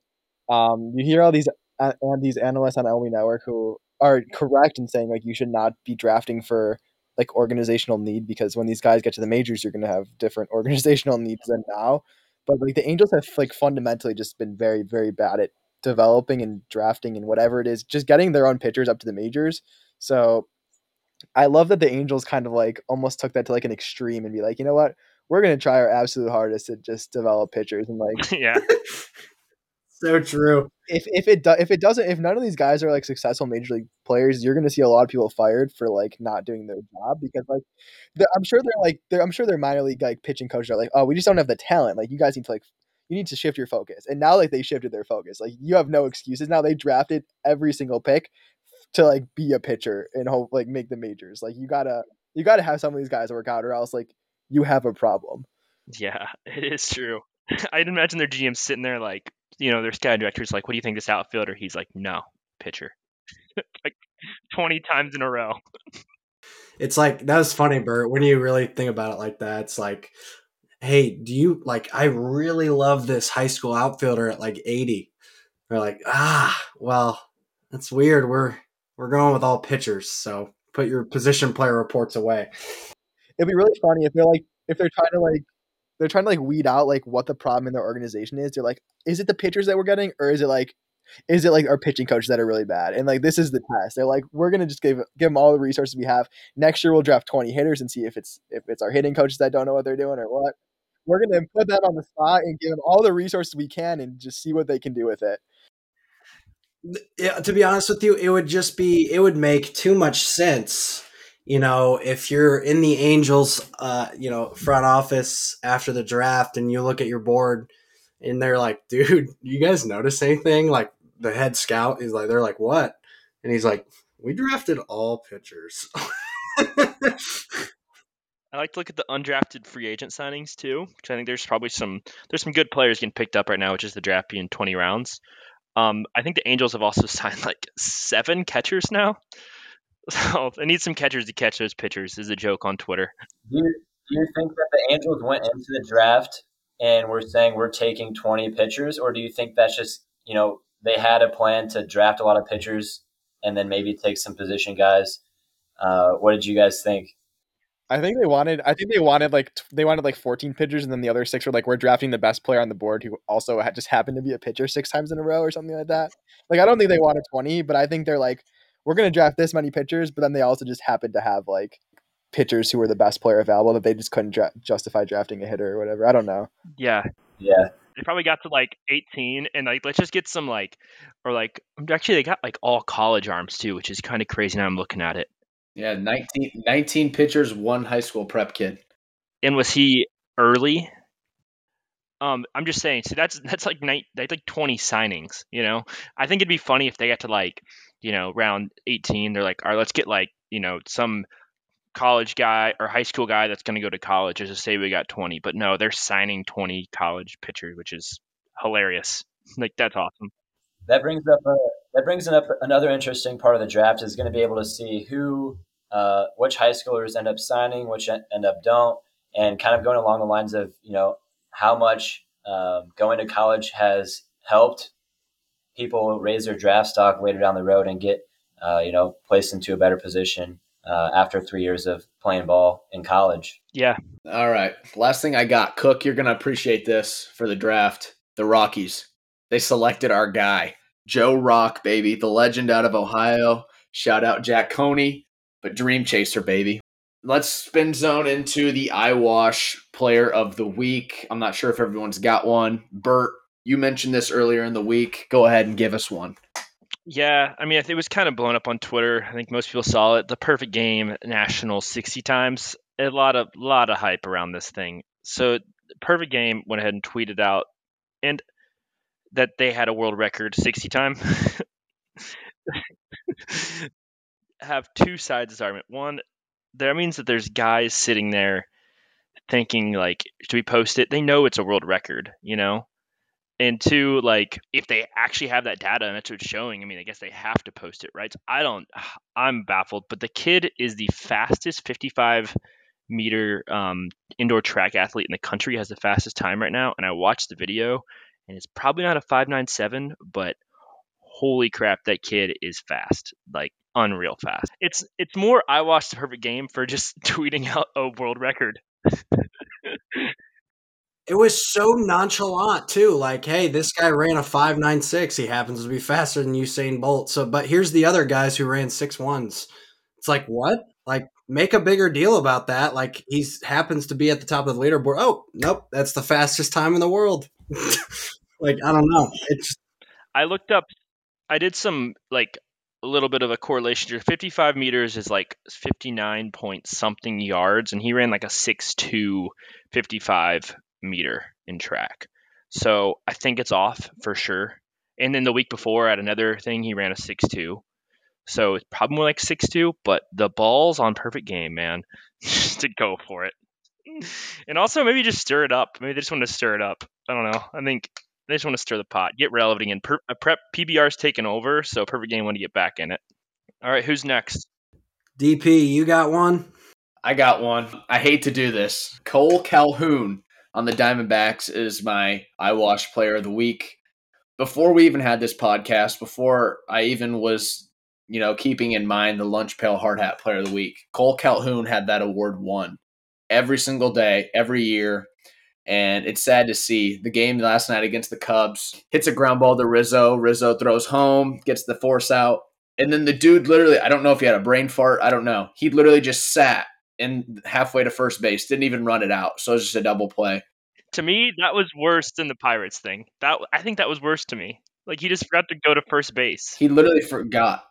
S6: um, you hear all these and these analysts on MLB Network who are correct in saying like you should not be drafting for like organizational need because when these guys get to the majors, you're going to have different organizational needs than now. But like the Angels have like fundamentally just been very very bad at developing and drafting and whatever it is, just getting their own pitchers up to the majors. So I love that the Angels kind of like almost took that to like an extreme and be like, you know what, we're gonna try our absolute hardest to just develop pitchers and like
S5: yeah.
S4: So true.
S6: if if it do, if it doesn't if none of these guys are like successful major league players, you're gonna see a lot of people fired for like not doing their job because like I'm sure they're like they're, I'm sure their minor league like pitching coaches are like, oh, we just don't have the talent. Like you guys need to like you need to shift your focus. And now like they shifted their focus. Like you have no excuses. Now they drafted every single pick to like be a pitcher and hope like make the majors. Like you gotta you gotta have some of these guys work out or else like you have a problem.
S5: Yeah, it is true. I'd imagine their GM sitting there like, you know, their scout director's like, "What do you think this outfielder?" He's like, "No, pitcher." like twenty times in a row.
S4: It's like that was funny, Bert. When you really think about it like that, it's like, hey, do you like? I really love this high school outfielder at like eighty. They're like, ah, well, that's weird. We're we're going with all pitchers, so put your position player reports away.
S6: It'd be really funny if they're like if they're trying to like they're trying to like weed out like what the problem in their organization is. They're like, is it the pitchers that we're getting, or is it like is it like our pitching coaches that are really bad? And like this is the test. They're like, we're gonna just give give them all the resources we have. Next year we'll draft twenty hitters and see if it's if it's our hitting coaches that don't know what they're doing or what. We're gonna put that on the spot and give them all the resources we can and just see what they can do with it.
S4: Yeah, to be honest with you, it would just be it would make too much sense. You know, if you're in the Angels, uh, you know, front office after the draft, and you look at your board, and they're like, "Dude, you guys notice anything?" Like the head scout is like, "They're like, what?" And he's like, "We drafted all pitchers."
S5: I like to look at the undrafted free agent signings too, because I think there's probably some there's some good players getting picked up right now, which is the draft being 20 rounds. Um, I think the Angels have also signed like seven catchers now. So they need some catchers to catch those pitchers. Is a joke on Twitter.
S7: Do you, do you think that the Angels went into the draft and were saying we're taking 20 pitchers, or do you think that's just, you know, they had a plan to draft a lot of pitchers and then maybe take some position guys? Uh, what did you guys think?
S6: I think they wanted. I think they wanted like they wanted like 14 pitchers, and then the other six were like we're drafting the best player on the board who also had just happened to be a pitcher six times in a row or something like that. Like I don't think they wanted 20, but I think they're like we're gonna draft this many pitchers, but then they also just happened to have like pitchers who were the best player available that they just couldn't dra- justify drafting a hitter or whatever. I don't know.
S5: Yeah,
S7: Yeah.
S5: they probably got to like 18 and like let's just get some like or like actually they got like all college arms too, which is kind of crazy now I'm looking at it.
S1: Yeah, 19, 19 pitchers, one high school prep kid.
S5: And was he early? Um, I'm just saying. So that's that's like night. That's like 20 signings. You know, I think it'd be funny if they got to like, you know, round 18. They're like, all right, let's get like, you know, some college guy or high school guy that's going to go to college. Just to say we got 20, but no, they're signing 20 college pitchers, which is hilarious. Like that's awesome.
S7: That brings up a, that brings up another interesting part of the draft is going to be able to see who, uh, which high schoolers end up signing, which end up don't, and kind of going along the lines of you know how much um, going to college has helped people raise their draft stock later down the road and get uh, you know placed into a better position uh, after three years of playing ball in college.
S5: Yeah,
S1: All right. Last thing I got. Cook, you're going to appreciate this for the draft. The Rockies. They selected our guy, Joe Rock, baby, the legend out of Ohio. Shout out Jack Coney, but Dream Chaser, baby. Let's spin zone into the eyewash player of the week. I'm not sure if everyone's got one. Bert, you mentioned this earlier in the week. Go ahead and give us one.
S5: Yeah, I mean, it was kind of blown up on Twitter. I think most people saw it. The perfect game national 60 times. A lot of lot of hype around this thing. So, perfect game went ahead and tweeted out and that they had a world record 60 time. Have two sides of this argument. One, that means that there's guys sitting there thinking like, should we post it? They know it's a world record, you know and two, like if they actually have that data and that's what it's showing, I mean, I guess they have to post it, right? So I don't, I'm baffled. But the kid is the fastest 55 meter um, indoor track athlete in the country. Has the fastest time right now, and I watched the video, and it's probably not a 597, but holy crap, that kid is fast, like unreal fast. It's it's more I watched the perfect game for just tweeting out a world record.
S4: It was so nonchalant too. Like, hey, this guy ran a five nine six. He happens to be faster than Usain Bolt. So, but here's the other guys who ran six ones. It's like what? Like, make a bigger deal about that. Like, he's happens to be at the top of the leaderboard. Oh, nope, that's the fastest time in the world. like, I don't know. It's.
S5: I looked up. I did some like a little bit of a correlation here. 55 meters is like 59 point something yards, and he ran like a 6'2", 55 meter in track. So I think it's off for sure. And then the week before at another thing, he ran a 6'2. So it's probably more like 6'2, but the ball's on perfect game, man. just to go for it. And also maybe just stir it up. Maybe they just want to stir it up. I don't know. I think they just want to stir the pot, get relevant again. Per- uh, prep PBR's taken over, so perfect game want to get back in it. All right, who's next?
S4: DP, you got one?
S1: I got one. I hate to do this. Cole Calhoun on the Diamondbacks is my Eyewash Player of the Week. Before we even had this podcast, before I even was, you know, keeping in mind the Lunch Pail Hard Hat Player of the Week, Cole Calhoun had that award won every single day, every year. And it's sad to see the game last night against the Cubs hits a ground ball to Rizzo. Rizzo throws home, gets the force out. And then the dude literally, I don't know if he had a brain fart. I don't know. He literally just sat and halfway to first base, didn't even run it out. So it was just a double play.
S5: To me, that was worse than the Pirates thing. That I think that was worse to me. Like he just forgot to go to first base.
S1: He literally forgot.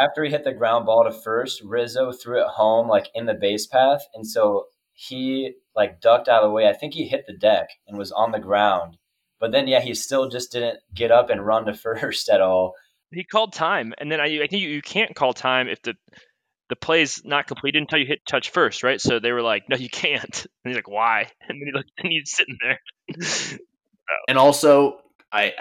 S7: After he hit the ground ball to first, Rizzo threw it home like in the base path, and so he like ducked out of the way. I think he hit the deck and was on the ground. But then yeah, he still just didn't get up and run to first at all.
S5: He called time, and then I, I think you, you can't call time if the the play's not completed until you hit touch first, right? So they were like, "No, you can't." And he's like, "Why?" And then he looked, and he's sitting there.
S1: And also, I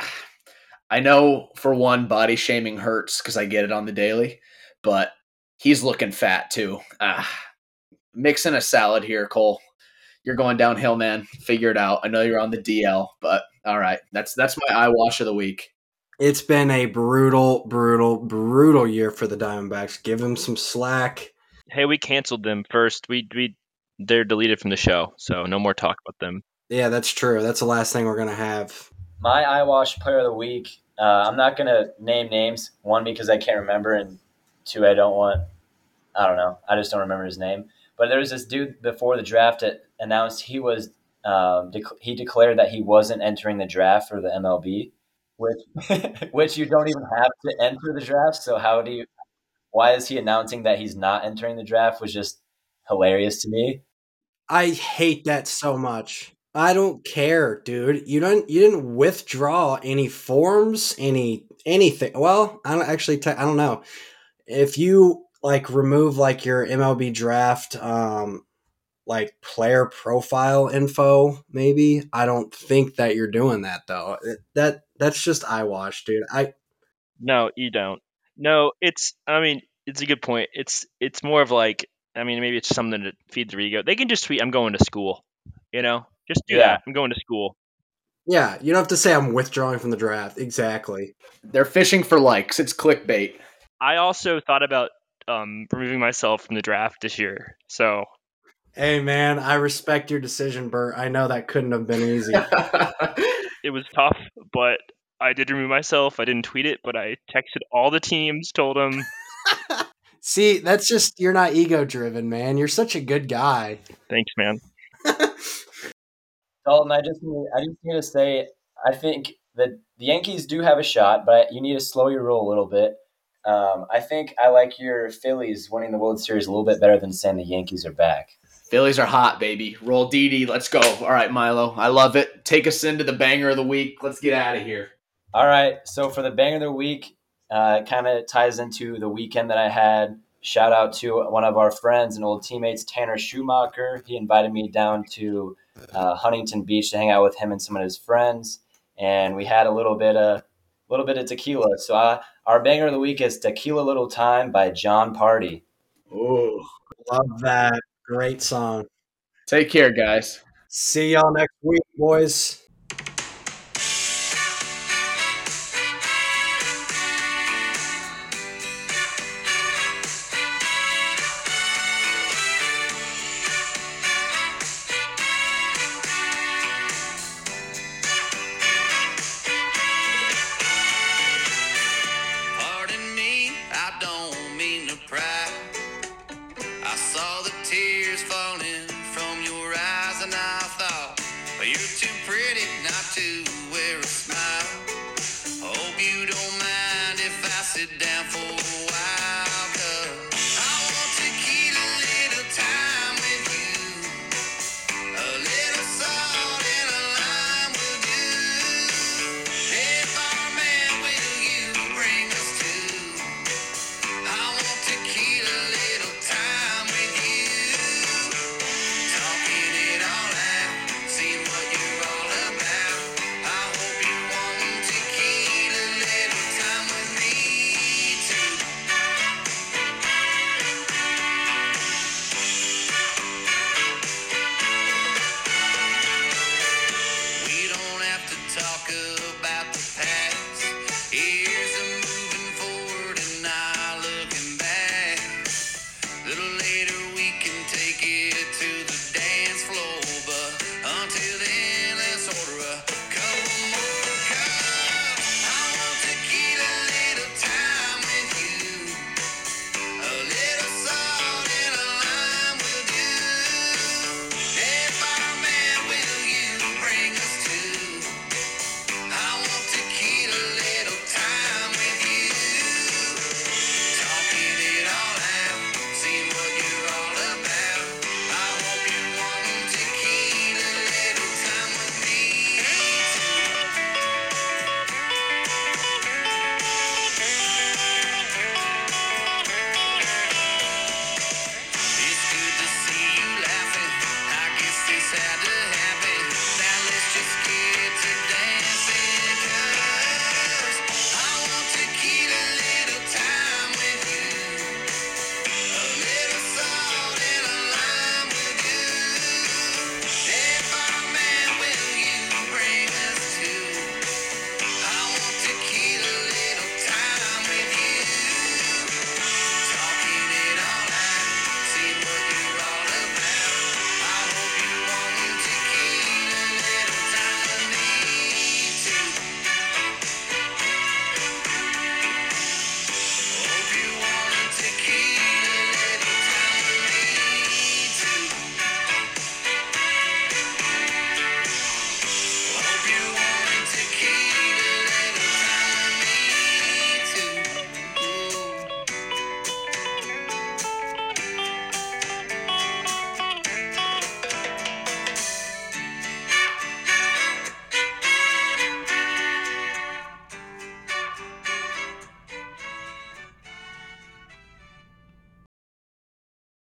S1: I know for one, body shaming hurts because I get it on the daily, but he's looking fat too. Ah, mixing a salad here, Cole. You're going downhill, man. Figure it out. I know you're on the DL, but all right. That's that's my eye wash of the week.
S4: It's been a brutal, brutal, brutal year for the Diamondbacks. Give them some slack.
S5: Hey, we canceled them first. We we they're deleted from the show, so no more talk about them.
S4: Yeah, that's true. That's the last thing we're gonna have.
S7: My eyewash player of the week. Uh, I'm not gonna name names. One because I can't remember, and two I don't want. I don't know. I just don't remember his name. But there was this dude before the draft that announced he was um, dec- he declared that he wasn't entering the draft for the MLB, which which you don't even have to enter the draft. So how do you? Why is he announcing that he's not entering the draft? Was just hilarious to me.
S4: I hate that so much. I don't care, dude. You don't. You didn't withdraw any forms, any anything. Well, I don't actually. T- I don't know if you like remove like your MLB draft, um, like player profile info. Maybe I don't think that you're doing that though. That that's just eyewash, dude. I
S5: No, you don't. No, it's. I mean, it's a good point. It's it's more of like. I mean, maybe it's something to feed their ego. They can just tweet, "I'm going to school." You know, just do
S7: Yeah.
S5: that. I'm going to school.
S4: yeah. You don't have to say I'm withdrawing from the draft. Exactly.
S1: They're fishing for likes. It's clickbait.
S5: I also thought about um, removing myself from the draft this year. So
S4: Hey man, I respect your decision, Bert. I know that couldn't have been easy.
S5: it was tough, but I did remove myself. I didn't tweet it, but I texted all the teams, told them,
S4: See, that's just you're not ego driven, man. You're such a good guy.
S5: "Thanks, man."
S7: Dalton, I just need, I just need to say, I think that the Yankees do have a shot, but you need to slow your roll a little bit. Um, I think I like your Phillies winning the World Series a little bit better than saying the Yankees are back.
S1: Phillies are hot, baby. Roll DD. Let's go. All right, Milo. I love it. Take us into the banger of the week. Let's get out of here.
S7: All right. So for the banger of the week, uh, kind of ties into the weekend that I had. Shout out to one of our friends and old teammates, Tanner Schumacher. He invited me down to uh, Huntington Beach to hang out with him and some of his friends, and we had a little bit of a little bit of tequila. So uh, our banger of the week is "Tequila Little Time" by Jon Pardi.
S10: Oh, love that. Great song.
S1: Take care, guys.
S10: See y'all next week, boys.